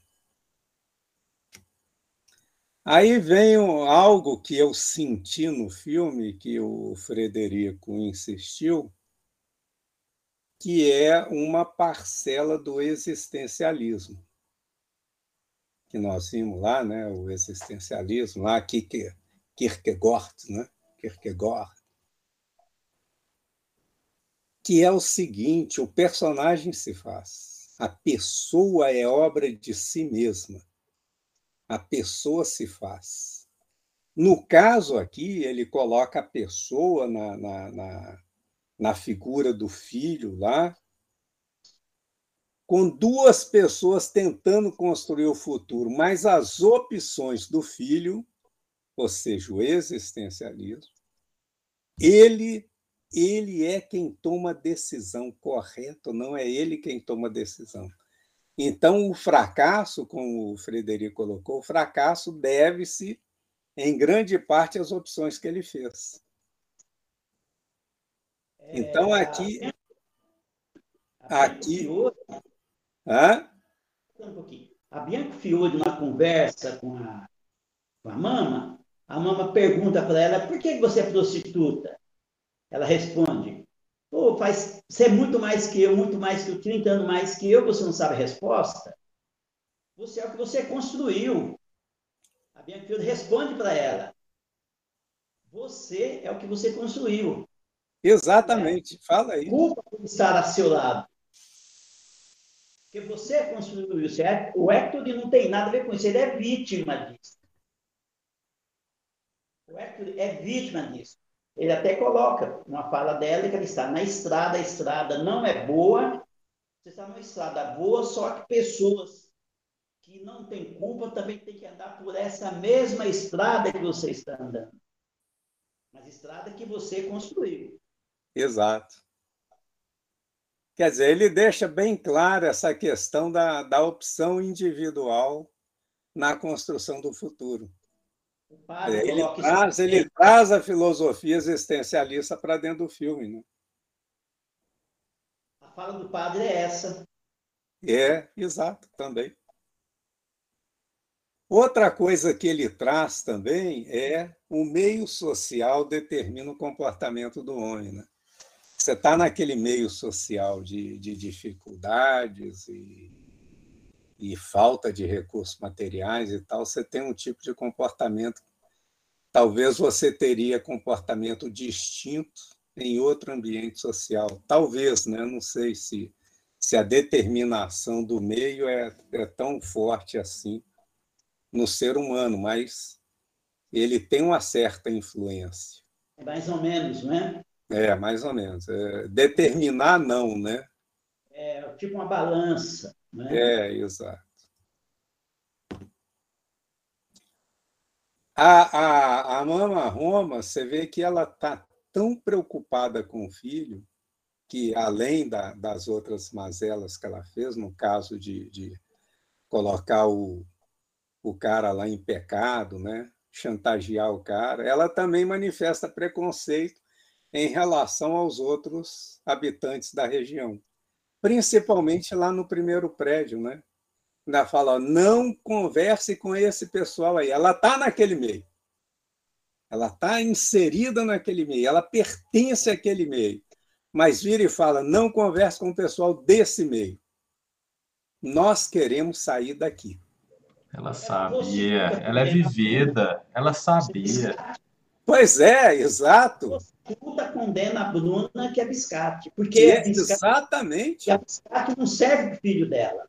Aí vem algo que eu senti no filme, que o Frederico insistiu, que é uma parcela do existencialismo. Que nós vimos lá, né? o existencialismo, lá, Kierkegaard, né? Kierkegaard. Que é o seguinte: o personagem se faz, a pessoa é obra de si mesma a pessoa se faz. No caso aqui, ele coloca a pessoa na, na, na, na figura do filho lá, com duas pessoas tentando construir o futuro, mas as opções do filho, ou seja, o existencialismo, ele ele é quem toma a decisão correta, não é ele quem toma a decisão. Então, o fracasso, como o Frederico colocou, o fracasso deve-se, em grande parte, às opções que ele fez. Então, aqui. Aqui. Hã? A Bianca Fiore, na conversa com a, com a mama, a mama pergunta para ela: por que você é prostituta? Ela responde: Pô, faz, você é muito mais que eu, muito mais que eu, 30 anos mais que eu, você não sabe a resposta? Você é o que você construiu. A Bianca responde para ela. Você é o que você construiu. Exatamente, é. fala aí. Culpa por estar a seu lado. Porque você construiu isso. É, o Hector não tem nada a ver com isso, ele é vítima disso. O Hector é vítima disso. Ele até coloca uma fala dela que ele está na estrada, a estrada não é boa, você está numa estrada boa, só que pessoas que não têm culpa também têm que andar por essa mesma estrada que você está andando. Mas estrada que você construiu. Exato. Quer dizer, ele deixa bem clara essa questão da, da opção individual na construção do futuro. Ele traz, ele traz a filosofia existencialista para dentro do filme. Né? A fala do padre é essa. É, exato, também. Outra coisa que ele traz também é o meio social determina o comportamento do homem. Né? Você está naquele meio social de, de dificuldades e, e falta de recursos materiais e tal, você tem um tipo de comportamento. Talvez você teria comportamento distinto em outro ambiente social. Talvez, né? não sei se, se a determinação do meio é, é tão forte assim no ser humano, mas ele tem uma certa influência. É mais ou menos, não é? É, mais ou menos. É, determinar, não, né? É tipo uma balança. Né? É, exato. A, a, a Mama Roma, você vê que ela está tão preocupada com o filho que, além da, das outras mazelas que ela fez, no caso de, de colocar o, o cara lá em pecado, né? chantagear o cara, ela também manifesta preconceito em relação aos outros habitantes da região, principalmente lá no primeiro prédio, né? Ainda fala, não converse com esse pessoal aí. Ela está naquele meio. Ela está inserida naquele meio, ela pertence àquele meio. Mas vira e fala, não converse com o pessoal desse meio. Nós queremos sair daqui. Ela sabia, ela é vivida, ela sabia. Pois é, exato. Puta condena a Bruna que é biscate. Porque que é, biscate, exatamente. a biscate não serve para o filho dela.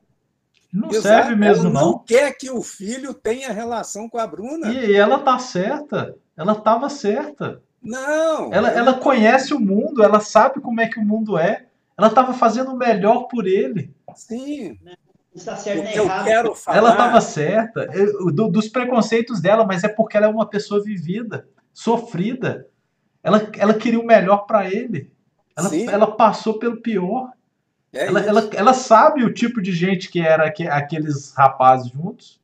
Não Exato. serve mesmo, ela não. não quer que o filho tenha relação com a Bruna. E ela tá certa. Ela estava certa. Não. Ela, ela conhece o mundo, ela sabe como é que o mundo é. Ela estava fazendo o melhor por ele. Sim. Está certo nem eu errado. quero falar... Ela estava certa. Eu, do, dos preconceitos dela, mas é porque ela é uma pessoa vivida, sofrida. Ela, ela queria o melhor para ele. Ela, ela passou pelo pior. É ela, ela, ela, sabe o tipo de gente que era que, aqueles rapazes juntos.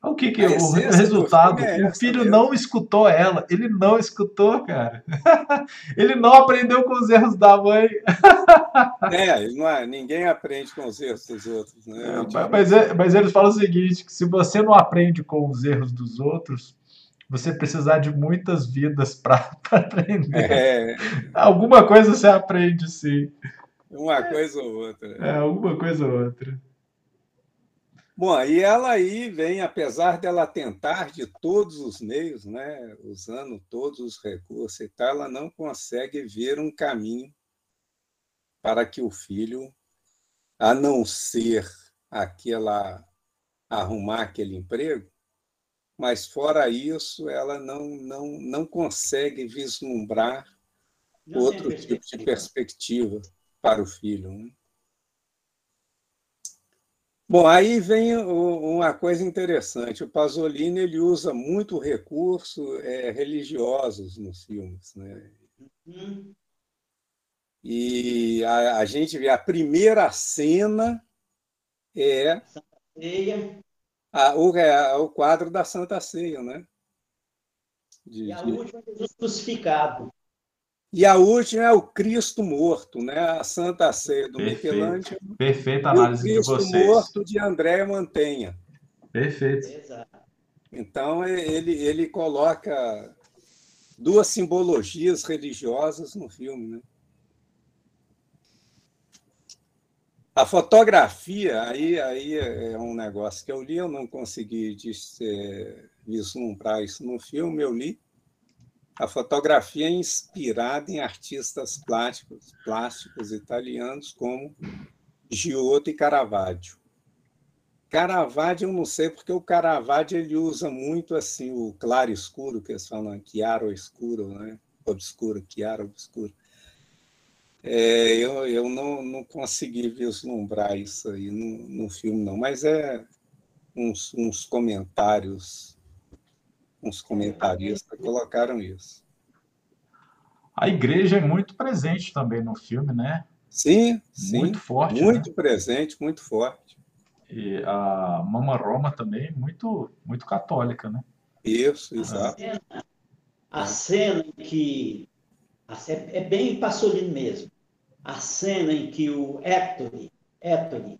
O que que o resultado? É o filho mesmo. não escutou ela. Ele não escutou, cara. ele não aprendeu com os erros da mãe. é, não é, ninguém aprende com os erros dos outros, né? É, mas, é, mas eles falam o seguinte: que se você não aprende com os erros dos outros, você precisar de muitas vidas para aprender. É. Alguma coisa você aprende, sim. Uma coisa ou outra. É, alguma coisa ou outra. Bom, e ela aí vem, apesar dela tentar de todos os meios, né, usando todos os recursos e tal, ela não consegue ver um caminho para que o filho, a não ser aquela arrumar aquele emprego, mas fora isso, ela não não não consegue vislumbrar não outro tipo de perspectiva para o filho. Né? Bom, aí vem uma coisa interessante. O Pasolini ele usa muito recurso é, religiosos nos filmes, né? Uhum. E a, a, gente vê a primeira cena é a, o, é, o quadro da Santa Ceia, né? De, e a de... última Jesus crucificado. E a última é o Cristo morto, né? a Santa Ceia do Perfeito. Michelangelo. Perfeita análise de vocês. O Cristo morto de André Mantenha. Perfeito. Então, ele, ele coloca duas simbologias religiosas no filme. Né? A fotografia, aí, aí é um negócio que eu li, eu não consegui vislumbrar isso no filme, eu li a fotografia é inspirada em artistas plásticos, plásticos italianos como Giotto e Caravaggio. Caravaggio eu não sei, porque o Caravaggio ele usa muito assim o claro escuro, que eles falam chiaro escuro, né? obscuro, chiaro obscuro. É, eu eu não, não consegui vislumbrar isso aí no, no filme, não, mas é uns, uns comentários, uns comentaristas colocaram isso. A igreja é muito presente também no filme, né? Sim, sim. Muito forte. Muito né? presente, muito forte. E a Mama Roma também, muito, muito católica, né? Isso, A exato. cena, a cena que. Ce- É bem Pasolini mesmo. A cena em que o Héctor, Héctor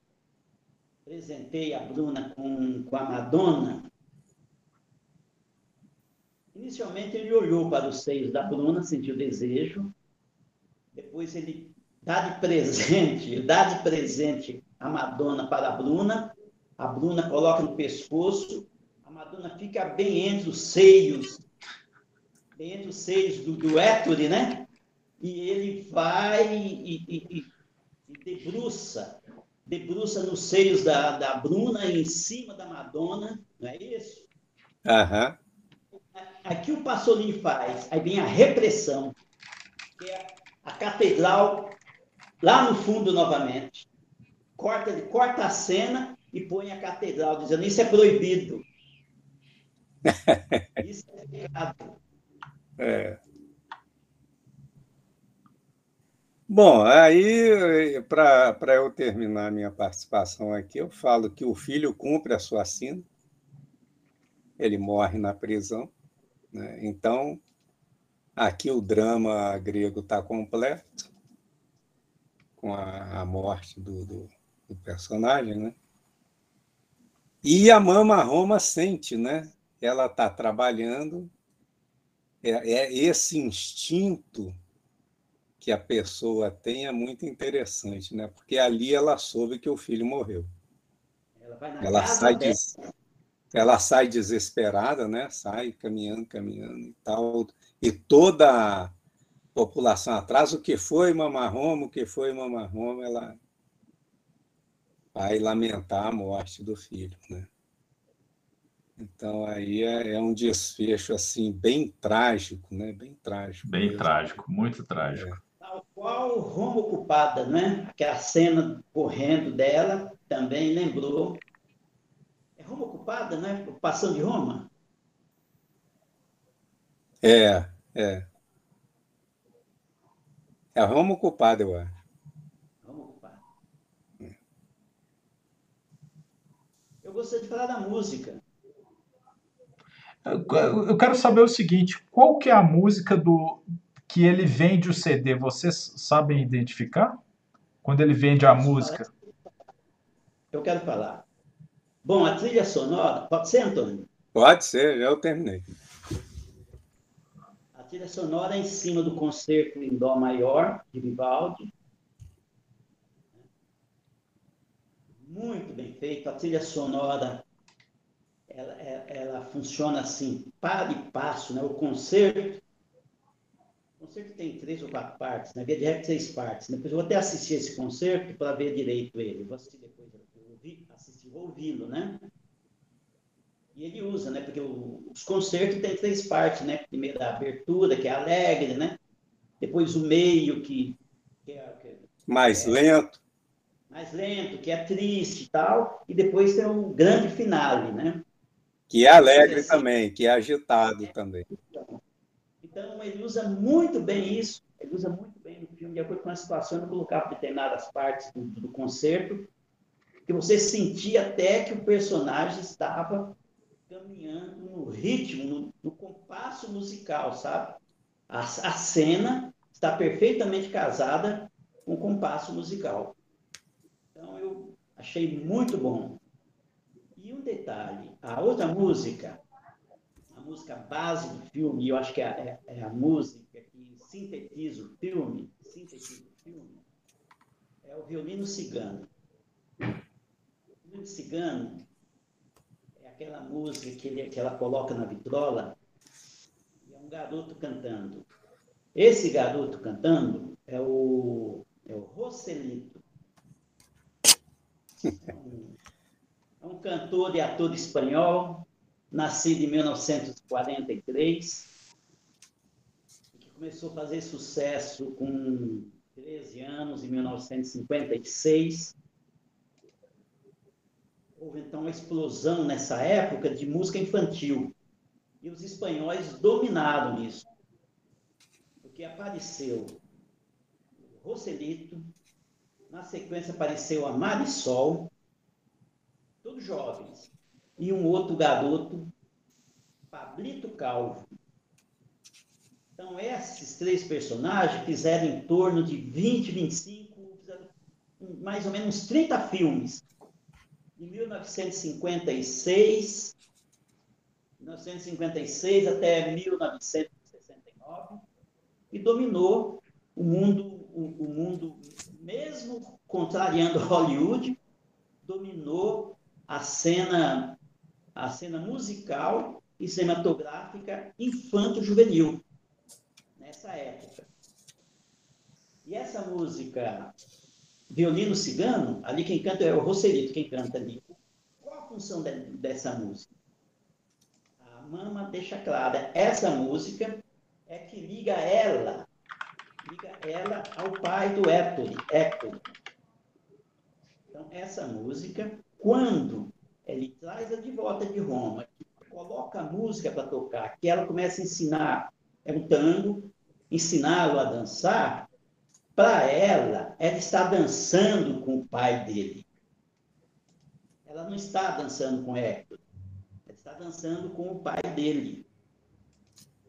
presenteia a Bruna com, com a Madonna. Inicialmente ele olhou para os seios da Bruna, sentiu desejo. Depois ele dá de presente, dá de presente a Madonna para a Bruna. A Bruna coloca no pescoço. A Madonna fica bem entre os seios entre os seios do, do Héctor, né? E ele vai e, e- e- debruça, debruça nos seios da, da Bruna e em cima da Madonna, não é isso? Aham. Aqui o Pasolini faz, aí vem a repressão, que é a catedral lá no fundo novamente. Corta, corta a cena e põe a catedral, dizendo isso é proibido. Isso é pecado. É. Bom, aí, para eu terminar minha participação aqui, eu falo que o filho cumpre a sua sina, ele morre na prisão, né? Então, aqui o drama grego está completo, com a, a morte do, do, do personagem, né? E a Mama Roma sente, né? Ela está trabalhando, é, é esse instinto que a pessoa tem é muito interessante, né? Porque ali ela soube que o filho morreu. Ela vai na Ela casa sai, des... ela sai desesperada, né? Sai caminhando, caminhando e tal. E toda a população atrás, o que foi Mamarroma, o que foi Mamarroma, ela vai lamentar a morte do filho, né? Então aí é, é um desfecho assim bem trágico, né? Bem trágico. Bem mesmo. trágico, muito trágico. Tal qual Roma ocupada, né? Aquela cena correndo dela também lembrou. É Roma ocupada, né? Ocupação de Roma? É, é. É Roma ocupada, eu acho. Roma ocupada. Eu gostaria de falar da música. Eu quero saber o seguinte, qual que é a música do que ele vende o CD? Vocês sabem identificar? Quando ele vende a música? Eu quero falar. Bom, a trilha sonora, pode ser, Antônio? Pode ser, já eu terminei. A trilha sonora é em cima do concerto em Dó maior, de Vivaldi. Muito bem feito. A trilha sonora ela, é- ela funciona assim, para e passo, né? O concerto. O concerto tem três ou quatro partes, né? Via de regra, três partes. né? Depois eu vou até assistir esse concerto para ver direito ele. Eu vou assistir depois, eu ouvi, assistir, ouvi-lo, né? E ele usa, né? Porque o- os concertos têm três partes, né? Primeiro a abertura, que é alegre, né? Depois o meio, que, que é, que é Mais lento. mais lento, que é triste e tal. E depois tem o grande finale, né? Que é alegre também, que é agitado também. Então, ele usa muito bem isso, ele usa muito bem no filme, de acordo com a situação, ele colocava determinadas partes do, do concerto, que você sentia até que o personagem estava caminhando no ritmo, no, no compasso musical, sabe? A, a cena está perfeitamente casada com o compasso musical. Então, eu achei muito bom. E um detalhe, a outra música, a música base do filme, eu acho que é, é- é a música que sintetiza o filme, sintetiza o filme, é o violino cigano. O violino cigano é aquela música que, ele- que ela coloca na vitrola, e é um garoto cantando. Esse garoto cantando é o, é o Roselito. É um cantor e ator espanhol, nascido em 1943, que começou a fazer sucesso com 13 anos, em 1956. Houve então uma explosão nessa época de música infantil. E os espanhóis dominaram isso. Porque apareceu Roselito, na sequência apareceu a Marisol, todos jovens, e um outro garoto, Pablito Calvo. Então, esses três personagens fizeram em torno de 20, 25, mais ou menos 30 filmes. De 1956, 1956 até 1969, e dominou o mundo, o, o mundo, mesmo contrariando Hollywood, dominou a cena, a cena musical e cinematográfica infanto-juvenil nessa época. E essa música Violino Cigano, ali quem canta é o Roserito, quem canta ali. Qual a função de, dessa música? A mama deixa clara, essa música é que liga ela, liga ela ao pai do Héctor, Héctor. Então, essa música, quando ele traz a de volta de Roma, coloca a música para tocar, que ela começa a ensinar, é um tango, ensiná-lo a dançar, para ela, ela está dançando com o pai dele. Ela não está dançando com Héctor, ela está dançando com o pai dele.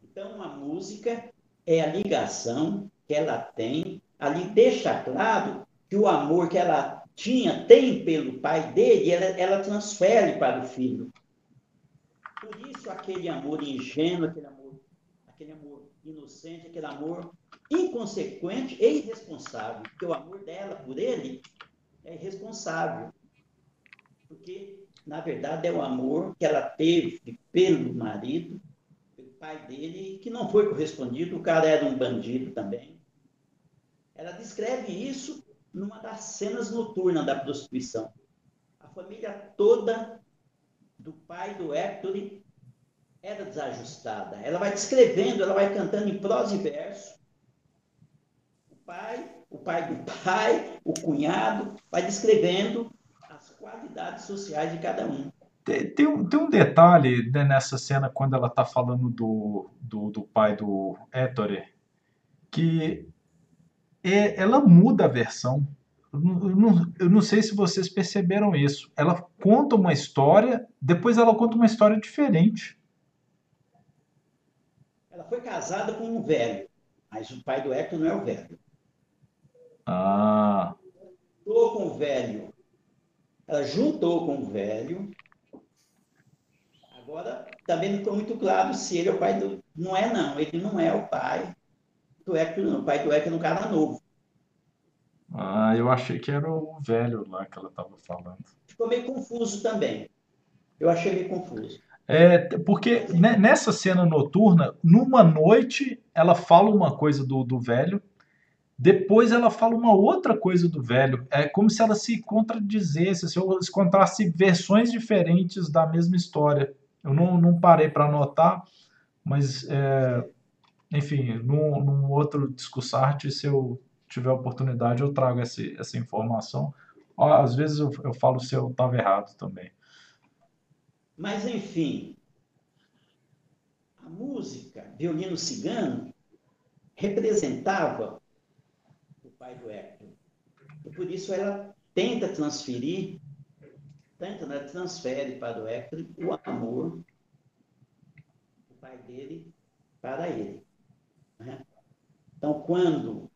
Então, a música é a ligação que ela tem, ali deixa claro que o amor que ela tinha, tem pelo pai dele, ela, ela transfere para o filho. Por isso, aquele amor ingênuo, aquele amor, aquele amor inocente, aquele amor inconsequente e irresponsável. Porque o amor dela por ele é irresponsável. Porque, na verdade, é o amor que ela teve pelo marido, pelo pai dele, que não foi correspondido. O cara era um bandido também. Ela descreve isso numa das cenas noturnas da prostituição. A família toda do pai do Héctor era desajustada. Ela vai descrevendo, ela vai cantando em prosa e verso. O pai, o pai do pai, o cunhado, vai descrevendo as qualidades sociais de cada um. Tem, tem, um, tem um detalhe né, nessa cena, quando ela está falando do, do, do, pai do Ettore, que é, ela muda a versão. Eu não, eu não sei se vocês perceberam isso. Ela conta uma história, depois ela conta uma história diferente. Ela foi casada com um velho, mas o pai do Hector não é o velho. Ah. Juntou com o velho. Ela juntou com o velho. Agora, também não ficou muito claro se ele é o pai do. Não é, não. Ele não é o pai Hector, não. Pai do Hector é um cara novo. Ah, eu achei que era o velho lá que ela estava falando. Ficou meio confuso também. Eu achei meio confuso. É, porque nessa cena noturna, numa noite, ela fala uma coisa do, do velho, depois ela fala uma outra coisa do velho. É como se ela se contradizesse, se eu encontrasse versões diferentes da mesma história. Eu não, não parei para anotar, mas, é, enfim, num, num outro discussarte, se eu tiver oportunidade, eu trago esse, essa informação. Às vezes eu, eu falo se eu estava errado também. Mas, enfim, a música Violino Cigano representava o pai do Hector. E por isso ela tenta transferir, tenta, né, transfere para o Hector o amor do pai dele para ele. Né? Então, quando.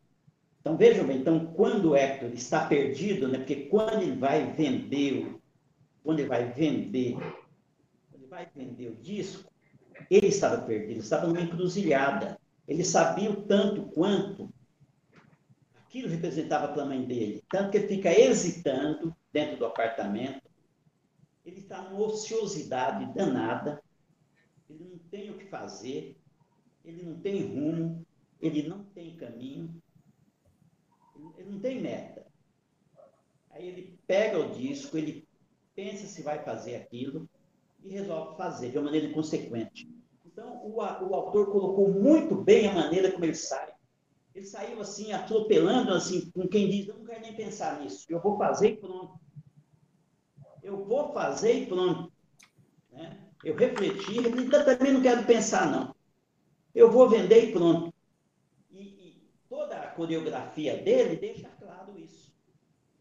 Então, vejam bem, então, quando o Hector está perdido, né, porque quando ele vai vender, quando ele vai vender vai vender o disco, ele estava perdido, ele estava numa encruzilhada. Ele sabia o tanto quanto aquilo representava para a mãe dele. Tanto que ele fica hesitando dentro do apartamento. Ele está numa ociosidade danada. Ele não tem o que fazer. Ele não tem rumo. Ele não tem caminho. Ele não tem meta. Aí ele pega o disco, ele pensa se vai fazer aquilo e resolve fazer de uma maneira inconsequente. Então, o, o autor colocou muito bem a maneira como ele sai. Ele saiu assim, atropelando, assim, com quem diz, eu não quero nem pensar nisso, eu vou fazer e pronto. Eu vou fazer e pronto. Né? Eu refleti, também não quero pensar, não. Eu vou vender e pronto. E, e toda a coreografia dele deixa claro isso.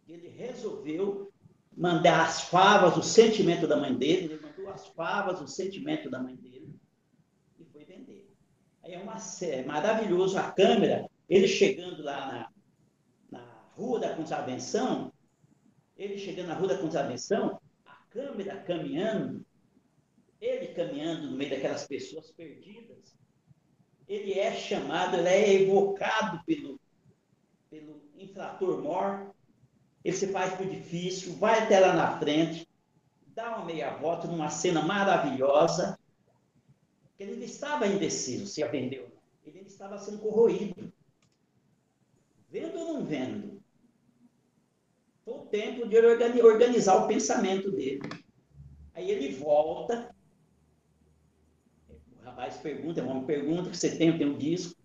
Ele resolveu mandar as favas, o sentimento da mãe dele, ele mandou as favas, o sentimento da mãe dele Aí é uma série, maravilhoso a câmera, ele chegando lá na, na Rua da Contravenção, ele chegando na Rua da Contravenção, a câmera caminhando, ele caminhando no meio daquelas pessoas perdidas, ele é chamado, ele é evocado pelo, pelo infrator mor, ele se faz por difícil, vai até lá na frente, dá uma meia volta numa cena maravilhosa, ele ainda estava indeciso se a vendeu. Ele estava sendo corroído. Vendo ou não vendo? Foi o tempo de ele organizar o pensamento dele. Aí ele volta. O rapaz pergunta, é uma pergunta que você tem, tem um disco.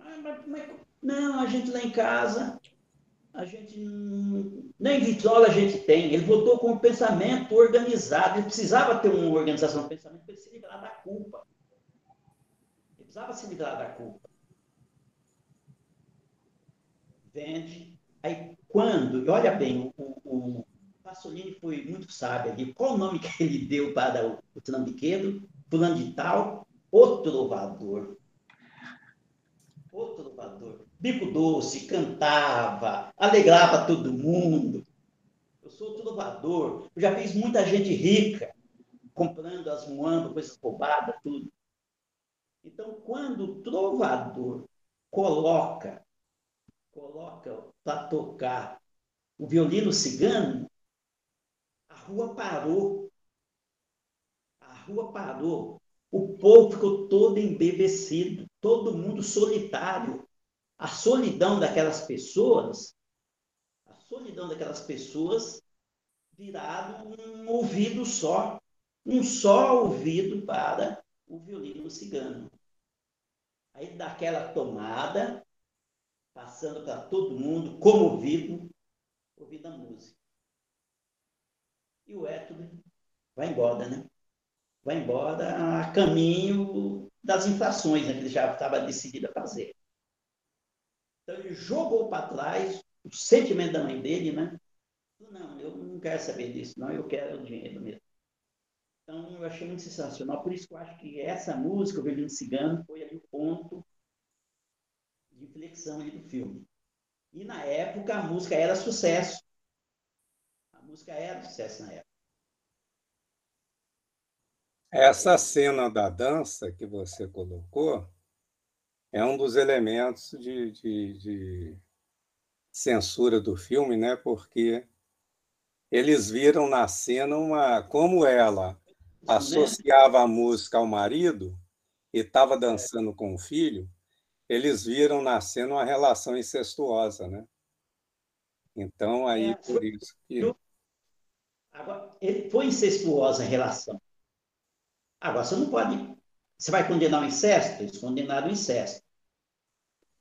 Ah, mas, mas, não, a gente lá em casa a gente nem vitrola a gente tem. Ele voltou com um pensamento organizado. Ele precisava ter uma organização do pensamento para se livrar da culpa. Ele precisava se livrar da culpa. Vende. Aí, quando, olha bem, o, o Pasolini foi muito sábio ali. Qual o nome que ele deu para o, o trambiqueiro? Fulano de tal, o trovador. O trovador bico doce, cantava, alegrava todo mundo. Eu sou trovador, eu já fiz muita gente rica comprando as muambas, coisas roubadas, tudo. Então, quando o trovador coloca, coloca para tocar o violino cigano, a rua parou. Rua parou. O povo ficou todo embevecido, todo mundo solitário a solidão daquelas pessoas, a solidão daquelas pessoas virado um ouvido só, um só ouvido para o violino cigano. Aí daquela tomada, passando para todo mundo, comovido, ouvindo a música. E o Héctor vai embora, né? Vai embora a caminho das inflações, né, que ele já estava decidido a fazer. Então ele jogou para trás o sentimento da mãe dele, né? Não, eu não quero saber disso, não, eu quero o dinheiro mesmo. Então eu achei muito sensacional, por isso que eu acho que essa música, O Velhinho Cigano, foi ali o ponto de inflexão ali do filme. E na época a música era sucesso. A música era sucesso na época. Essa cena da dança que você colocou, é um dos elementos de, de, de censura do filme, né? Porque eles viram na cena uma como ela associava a música ao marido e estava dançando com o filho, eles viram na cena uma relação incestuosa, né? Então aí é, por isso que Agora, foi incestuosa a relação. Agora você não pode, você vai condenar o incesto, eles condenaram o incesto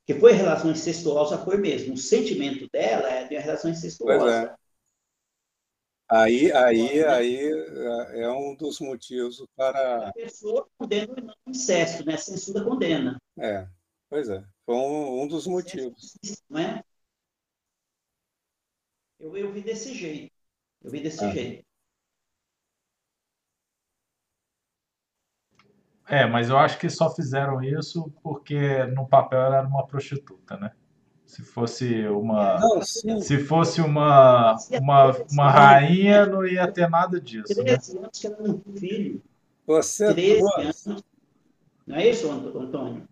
que foi relação incestuosa, foi mesmo. O sentimento dela é de uma relação incestuosa. Pois é. Aí, aí, aí é um dos motivos para. A pessoa condena o incesto, né? A censura condena. É, pois é. Foi um, um dos motivos. Não é? Eu, eu vi desse jeito. Eu vi desse ah. jeito. É, mas eu acho que só fizeram isso porque no papel ela era uma prostituta, né? Se fosse uma, não, se fosse uma, uma, uma rainha, não ia ter nada disso. 13 né? anos que ela não tem filho. Você 13 anos. Não é isso, Antônio?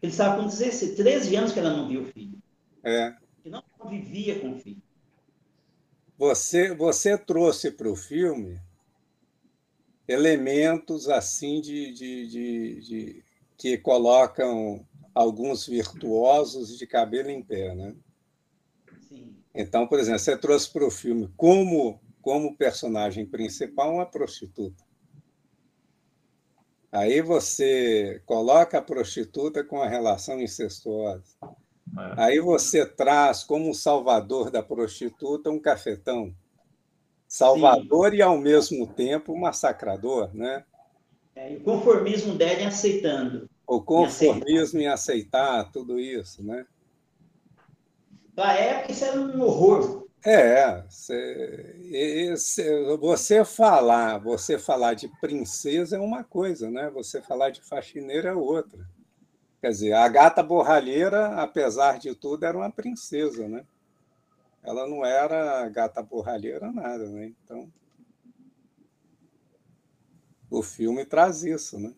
Ele estava com 16, 13 anos que ela não viu o filho. É. Que não convivia com o filho. Você, você trouxe para o filme elementos assim de, de, de, de, que colocam alguns virtuosos de cabelo em pé, né? Sim. Então, por exemplo, você trouxe para o filme como, como personagem principal uma prostituta. Aí você coloca a prostituta com a relação incestuosa. É. Aí você traz como salvador da prostituta um cafetão. Salvador Sim. e, ao mesmo tempo, massacrador, né? É, o conformismo dela em aceitando. O conformismo em aceitar. tudo isso, né? Na época, isso era um horror. É, você falar, você falar de princesa é uma coisa, né? Você falar de faxineira é outra. Quer dizer, a gata borralheira, apesar de tudo, era uma princesa, né? Ela não era gata borralheira nada, né? Então, o filme traz isso, né?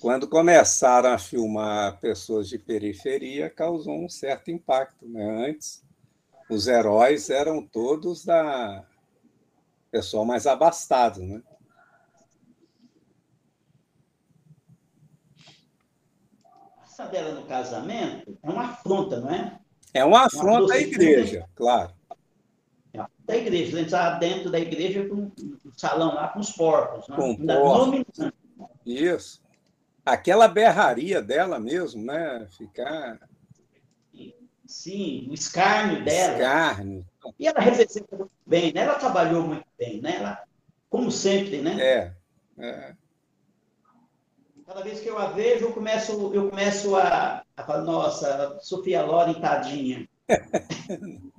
Quando começaram a filmar pessoas de periferia, causou um certo impacto, né? Antes os heróis eram todos da pessoal mais abastado, né? Essa dela no casamento é uma afronta, não é? É uma afronta à igreja, claro. É da igreja, entrar dentro da igreja com o salão lá com os porcos, né? Com porcos. Isso. Aquela berraria dela mesmo, né? Ficar Sim, o escárnio dela. Escárnio. E ela representa muito bem, né? Ela trabalhou muito bem, né? Ela, como sempre, né? É. é. Cada vez que eu a vejo, eu começo, eu começo a, a falar, nossa, Sofia Loren, tadinha.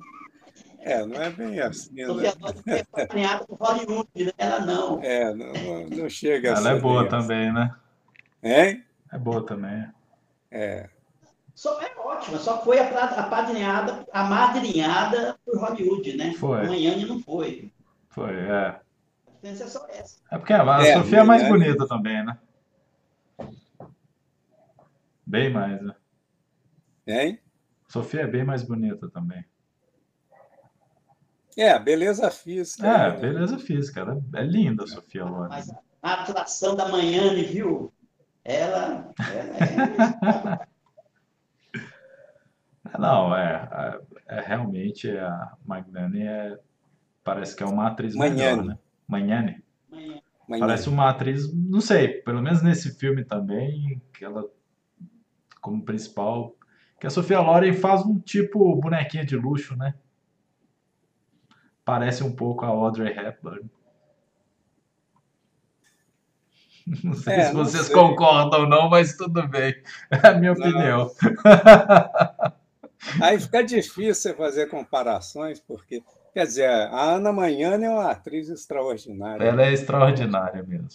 É, não é bem assim. Né? Sofia Loren é acompanhada por Hollywood, né? Ela não. É, não, não chega Ela é boa também, né? Hein? É boa também. É. Só é ótima, só foi apadrinhada, amadrinhada por Hollywood, né? Foi. Amanhã não foi. Foi, é. A diferença é só essa. É porque a é, Sofia é mais é. bonita também, né? Bem mais, né? Hein? Sofia é bem mais bonita também. É, beleza física. É, né? beleza física. Ela é linda, a Sofia Loren. Mas a atração da manhã, viu? Ela, ela é... Não, é, é, é realmente a Magnani é, parece que é uma atriz melhor, né? Magnani. Parece uma atriz, não sei, pelo menos nesse filme também, que ela como principal, que a Sofia Loren faz um tipo bonequinha de luxo, né? Parece um pouco a Audrey Hepburn. Não sei é, se vocês sei. concordam ou não, mas tudo bem. É a minha não. opinião. Aí fica difícil fazer comparações, porque, quer dizer, a Ana Manhã é uma atriz extraordinária. Ela é extraordinária mesmo.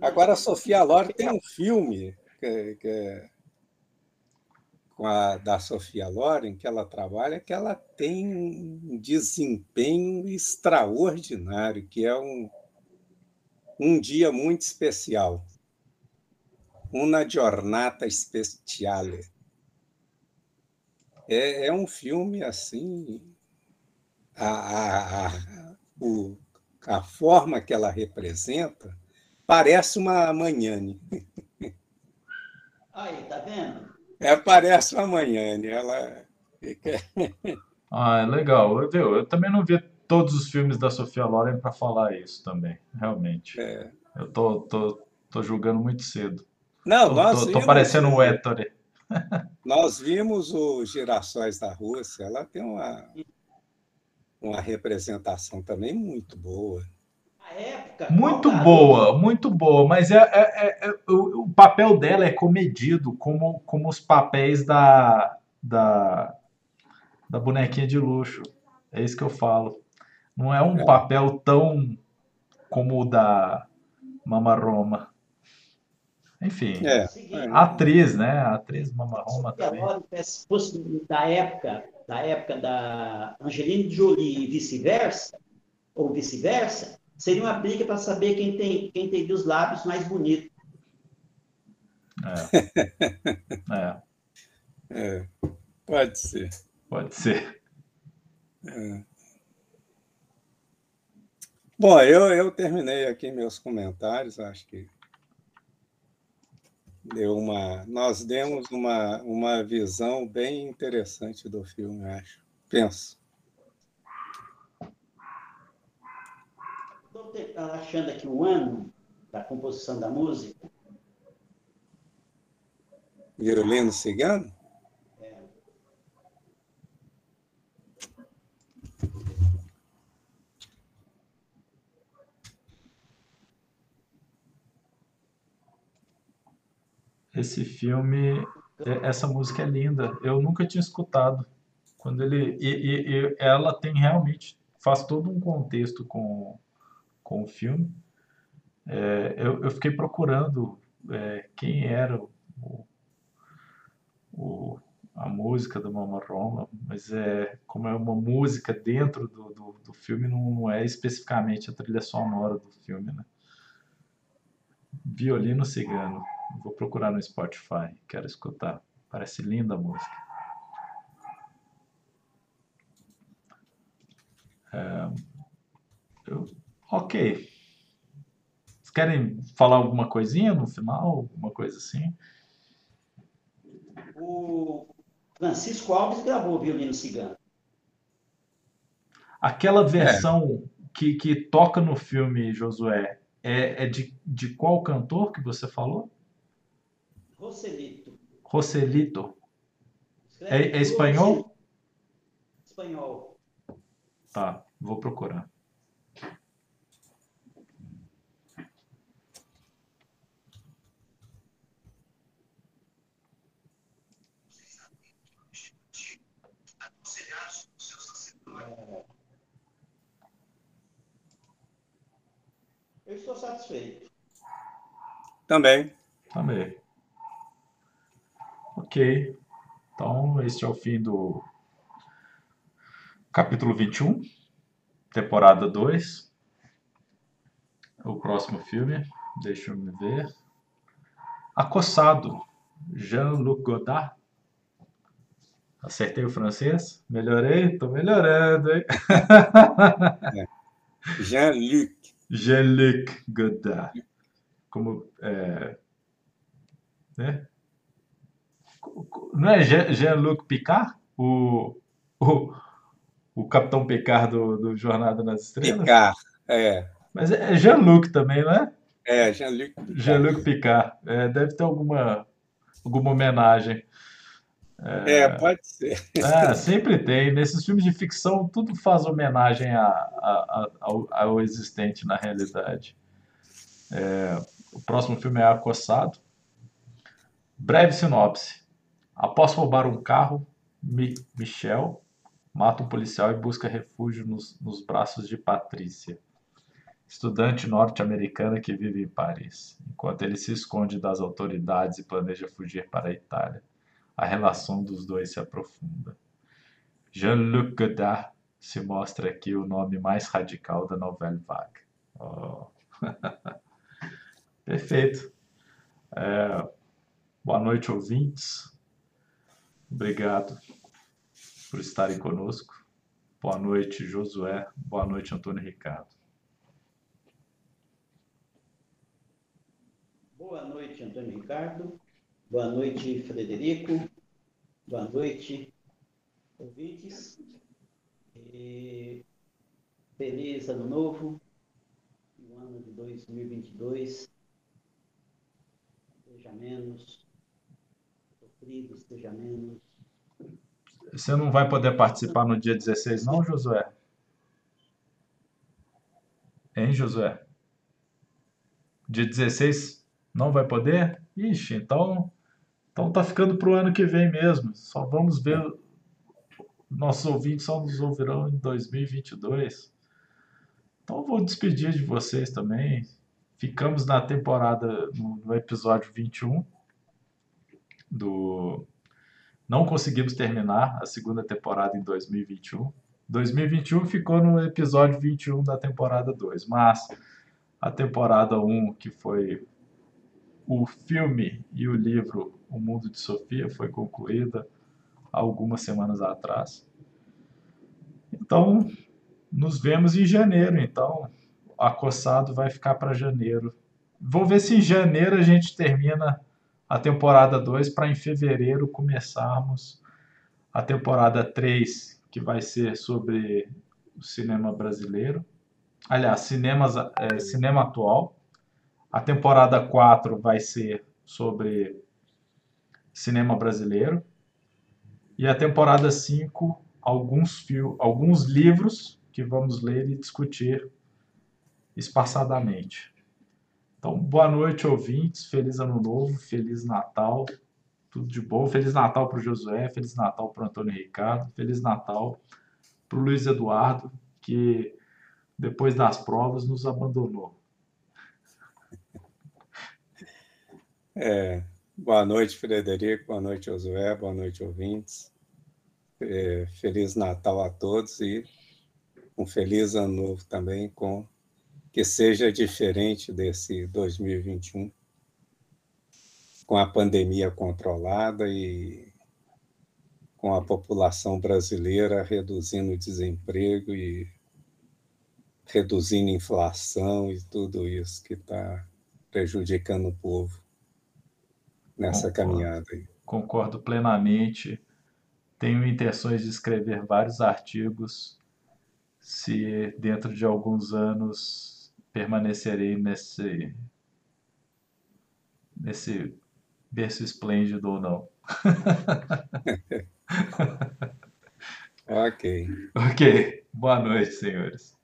Agora, a Sofia Loren tem um filme que, que é com a da Sofia Loren, que ela trabalha, que ela tem um desempenho extraordinário, que é um, um dia muito especial. Una giornata speciale. É, é um filme assim. A, a, a, o, a forma que ela representa parece uma Manhane. Aí, tá vendo? É, parece uma Manhane. Ela fica. Ah, é legal. Eu, eu também não vi todos os filmes da Sofia Loren para falar isso também, realmente. É. Eu tô, tô, tô julgando muito cedo. Não, tô, nós tô, tô parecendo um Ettore. Nós vimos os Girassóis da Rússia, ela tem uma, uma representação também muito boa. Época, muito boa, muito boa, mas é, é, é, é, o, o, papel dela é comedido como, como os papéis da, da, da bonequinha de luxo. É isso que eu falo. Não é um é. papel tão como o da Mama Roma. Enfim, é, atriz, né? atriz Mama Roma também. Da época, da época da Angelina Jolie e vice-versa, ou vice-versa, seria uma briga para saber quem tem quem tem os lábios mais bonitos. É. é. é. Pode ser. Pode ser. É. Bom, eu, eu terminei aqui meus comentários, acho que deu uma, nós demos uma, uma visão bem interessante do filme, acho. Penso. Achando aqui o ano da composição da música. Violino cigano? Esse filme, é, essa música é linda. Eu nunca tinha escutado. Quando ele e, e, e ela tem realmente faz todo um contexto com, com o filme. É, eu, eu fiquei procurando é, quem era o, o, a música do Mama Roma, mas é como é uma música dentro do, do, do filme, não, não, é especificamente a trilha sonora do filme, né? Violino Cigano. Vou procurar no Spotify, quero escutar. Parece linda a música. É, eu, ok. Vocês querem falar alguma coisinha no final? Alguma coisa assim? O Francisco Alves gravou o violino cigano. Aquela versão é. que, que toca no filme, Josué, é, é de, de qual cantor que você falou? Roselito. Roselito. É, é espanhol? Espanhol. Tá, vou procurar. Estou satisfeito. Também. Também. Ok. Então, este é o fim do capítulo 21, temporada 2. O próximo filme, deixa eu me ver. Acossado, Jean-Luc Godard. Acertei o francês? Melhorei? Tô melhorando, hein? É. Jean-Luc. Jean-Luc Godard. Como, é, né? Não é Jean-Luc Picard? O, o, o Capitão Picard do, do Jornada nas Estrelas? Picard, é. Mas é Jean-Luc também, não é? É, Jean-Luc Picard. Jean-Luc Picard. É, deve ter alguma, alguma homenagem. É, é, pode ser. É, sempre tem. Nesses filmes de ficção, tudo faz homenagem a, a, a, ao, ao, existente na realidade. É, o próximo filme é Acossado. Breve sinopse. Após roubar um carro, Mi Michel mata um policial e busca refúgio nos, nos braços de Patrícia, estudante norte-americana que vive em Paris. Enquanto ele se esconde das autoridades e planeja fugir para a Itália, a relação dos dois se aprofunda. Jean-Luc Godard se mostra aqui o nome mais radical da novela vague. Oh. Perfeito. É, boa noite, ouvintes. Obrigado por estarem conosco. Boa noite, Josué. Boa noite, Antônio Ricardo. Boa noite, Antônio Ricardo. Boa noite, Frederico. Boa noite, ouvintes. E feliz ano novo, o ano de 2022 seja menos sofrido, seja menos. Você não vai poder participar no dia 16, não, Josué? Hein, Josué? Dia 16 não vai poder? Ixi, então, então tá ficando para o ano que vem mesmo. Só vamos ver. Nossos ouvintes só nos ouvirão em 2022. Então vou despedir de vocês também. Ficamos na temporada, no, episódio 21 do. Não conseguimos terminar a segunda temporada em 2021. 2021 ficou no episódio 21 da temporada 2, mas a temporada 1, que foi o filme e o livro O Mundo de Sofia, foi concluída algumas semanas atrás. Então, nos vemos em janeiro. Então, acossado vai ficar para janeiro. Vou ver se em janeiro a gente termina a temporada 2 para em fevereiro começarmos a temporada 3, que vai ser sobre o cinema brasileiro. Aliás, cinemas, é, cinema atual. A temporada 4 vai ser sobre cinema brasileiro. E a temporada 5, alguns, alguns livros que vamos ler e discutir espaçadamente. Então, boa noite, ouvintes. Feliz Ano Novo, Feliz Natal, tudo de bom. Feliz Natal para o Josué, Feliz Natal para o Antônio Ricardo, Feliz Natal para o Luiz Eduardo, que depois das provas nos abandonou. É, boa noite, Frederico, boa noite, Josué, boa noite, ouvintes. É, feliz Natal a todos e um feliz ano novo também, com que seja diferente desse 2021, com a pandemia controlada e com a população brasileira reduzindo o desemprego e reduzindo a inflação e tudo isso que está prejudicando o povo nessa Concordo. caminhada. Aí. Concordo plenamente. Tenho intenções de escrever vários artigos. Se dentro de alguns anos permanecerei nesse nesse berço esplêndido ou não. ok. Ok. Boa noite, senhores.